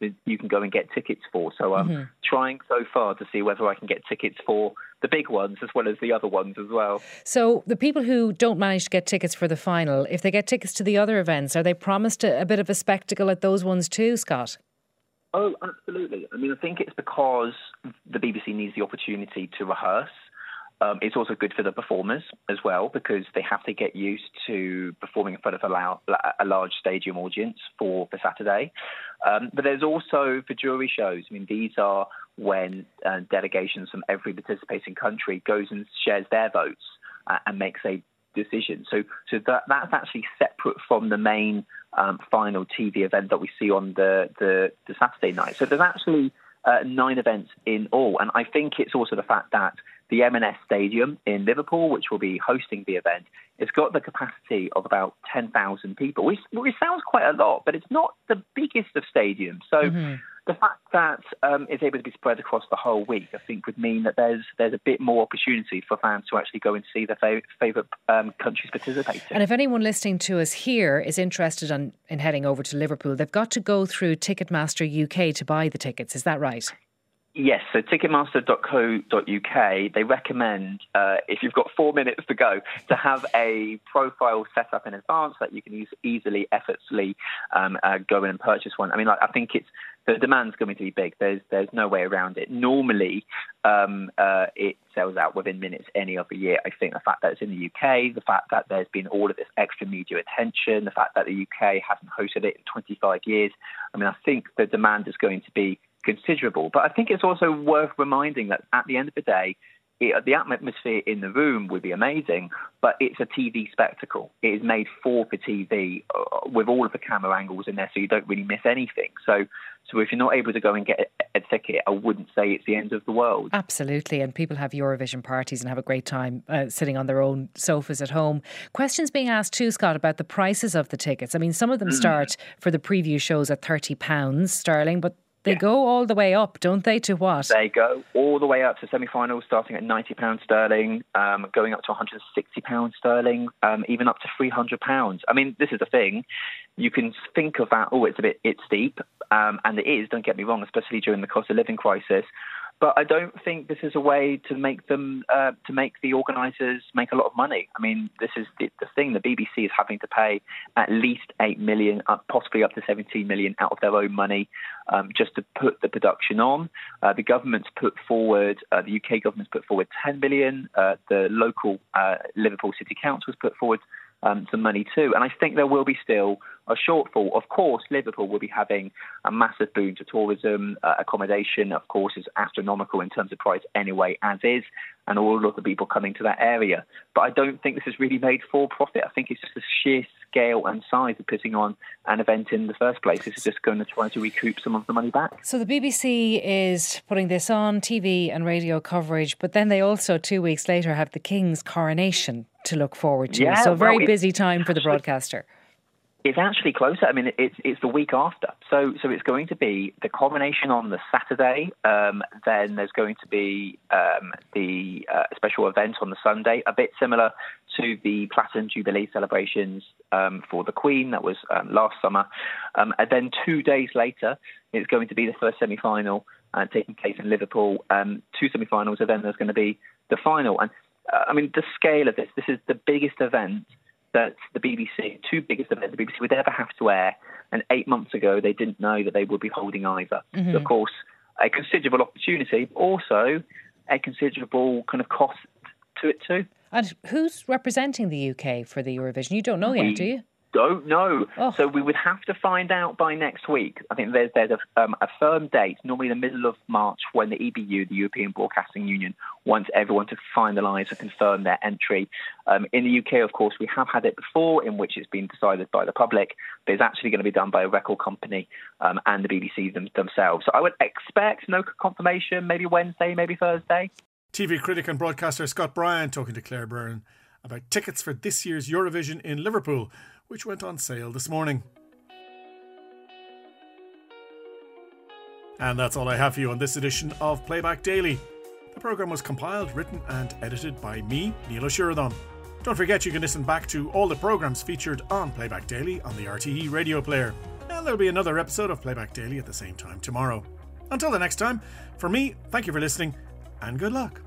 S14: that you can go and get tickets for. So I'm
S6: Mhm.
S14: trying so far to see whether I can get tickets for the big ones as well as the other ones as well.
S6: So the people who don't manage to get tickets for the final, if they get tickets to the other events, are they promised a, a bit of a spectacle at those ones too, Scott?
S14: Oh, absolutely. I mean, I think it's because the BBC needs the opportunity to rehearse. Um, it's also good for the performers as well because they have to get used to performing in front of a, lou- a large stadium audience for the Saturday. Um, but there's also for jury shows. I mean, these are when uh, delegations from every participating country goes and shares their votes uh, and makes a decision. So, so that that's actually separate from the main um, final TV event that we see on the, the, the Saturday night. So there's actually uh, nine events in all, and I think it's also the fact that the M&S Stadium in Liverpool, which will be hosting the event, it's got the capacity of about 10,000 people, which, which, sounds quite a lot, but it's not the biggest of stadiums. So mm-hmm. the fact that um, it's able to be spread across the whole week, I think, would mean that there's there's a bit more opportunity for fans to actually go and see their fav- favourite um, countries participating.
S6: And if anyone listening to us here is interested in, in heading over to Liverpool, they've got to go through Ticketmaster UK to buy the tickets. Is that right?
S14: Yes, so Ticketmaster.co.uk, they recommend, uh, if you've got four minutes to go, to have a profile set up in advance that you can use easily, effortlessly um, uh, go in and purchase one. I mean, like, I think it's the demand's going to be big. There's there's no way around it. Normally, um, uh, it sells out within minutes any other year. I think the fact that it's in the UK, the fact that there's been all of this extra media attention, the fact that the UK hasn't hosted it in 25 years. I mean, I think the demand is going to be considerable. But I think it's also worth reminding that at the end of the day, it, the atmosphere in the room would be amazing, but it's a TV spectacle. It is made for the TV uh, with all of the camera angles in there, so you don't really miss anything. So, so if you're not able to go and get a, a ticket, I wouldn't say it's the end of the world.
S6: Absolutely, and people have Eurovision parties and have a great time uh, sitting on their own sofas at home. Questions being asked too, Scott, about the prices of the tickets. I mean, some of them mm. start for the preview shows at thirty pounds sterling, but they yeah. go all the way up, don't they, to what?
S14: They go all the way up to semi finals, starting at £90 sterling, um, going up to £160 sterling, um, even up to £300. I mean, this is the thing. You can think of that, oh, it's a bit, it's steep, um, and it is, don't get me wrong, especially during the cost of living crisis. But I don't think this is a way to make them uh, to make the organisers make a lot of money. I mean, this is the, the, thing. The BBC is having to pay at least eight million, uh, possibly up to seventeen million, out of their own money um, just to put the production on. Uh, the government's put forward, uh, the UK government's put forward ten million. Uh, the local uh, Liverpool City Council has put forward um, some money too. And I think there will be still a shortfall. Of course, Liverpool will be having a massive boon to tourism. Uh, accommodation, of course, is astronomical in terms of price anyway, as is, and all of the people coming to that area. But I don't think this is really made for profit. I think it's just the sheer scale and size of putting on an event in the first place. This is just going to try to recoup some of the money back.
S6: So the BBC is putting this on TV and radio coverage, but then they also, two weeks later, have the King's coronation to look forward to. Yeah, so, very well, busy time for the [laughs] broadcaster.
S14: It's actually closer. I mean, it's it's the week after. So so it's going to be the coronation on the Saturday. Um, then there's going to be um, the uh, special event on the Sunday, a bit similar to the Platinum Jubilee celebrations um, for the Queen that was um, last summer. Um, and then two days later, it's going to be the first semi-final uh, taking place in Liverpool. Um, two semi-finals, and then there's going to be the final. And uh, I mean, the scale of this. This is the biggest event that the BBC, two biggest events the BBC would ever have to air. And eight months ago, they didn't know that they would be holding either. Mm-hmm. So of course, a considerable opportunity, but also a considerable kind of cost to it too.
S6: And who's representing the UK for the Eurovision? You don't know yet, do you?
S14: Don't know. Oh. So we would have to find out by next week. I think there's there's a, um, a firm date, normally the middle of March, when the EBU, the European Broadcasting Union, wants everyone to finalise and confirm their entry. Um, in the UK, of course, we have had it before, in which it's been decided by the public. But it's actually going to be done by a record company um, and the BBC them, themselves. So I would expect no confirmation, maybe Wednesday, maybe Thursday.
S1: TV critic and broadcaster Scott Bryan talking to Claire Byrne about tickets for this year's Eurovision in Liverpool which went on sale this morning. And that's all I have for you on this edition of Playback Daily. The programme was compiled, written, and edited by me, Neil O'Sheridan. Don't forget you can listen back to all the programmes featured on Playback Daily on the RTE radio player. And there'll be another episode of Playback Daily at the same time tomorrow. Until the next time, for me, thank you for listening and good luck.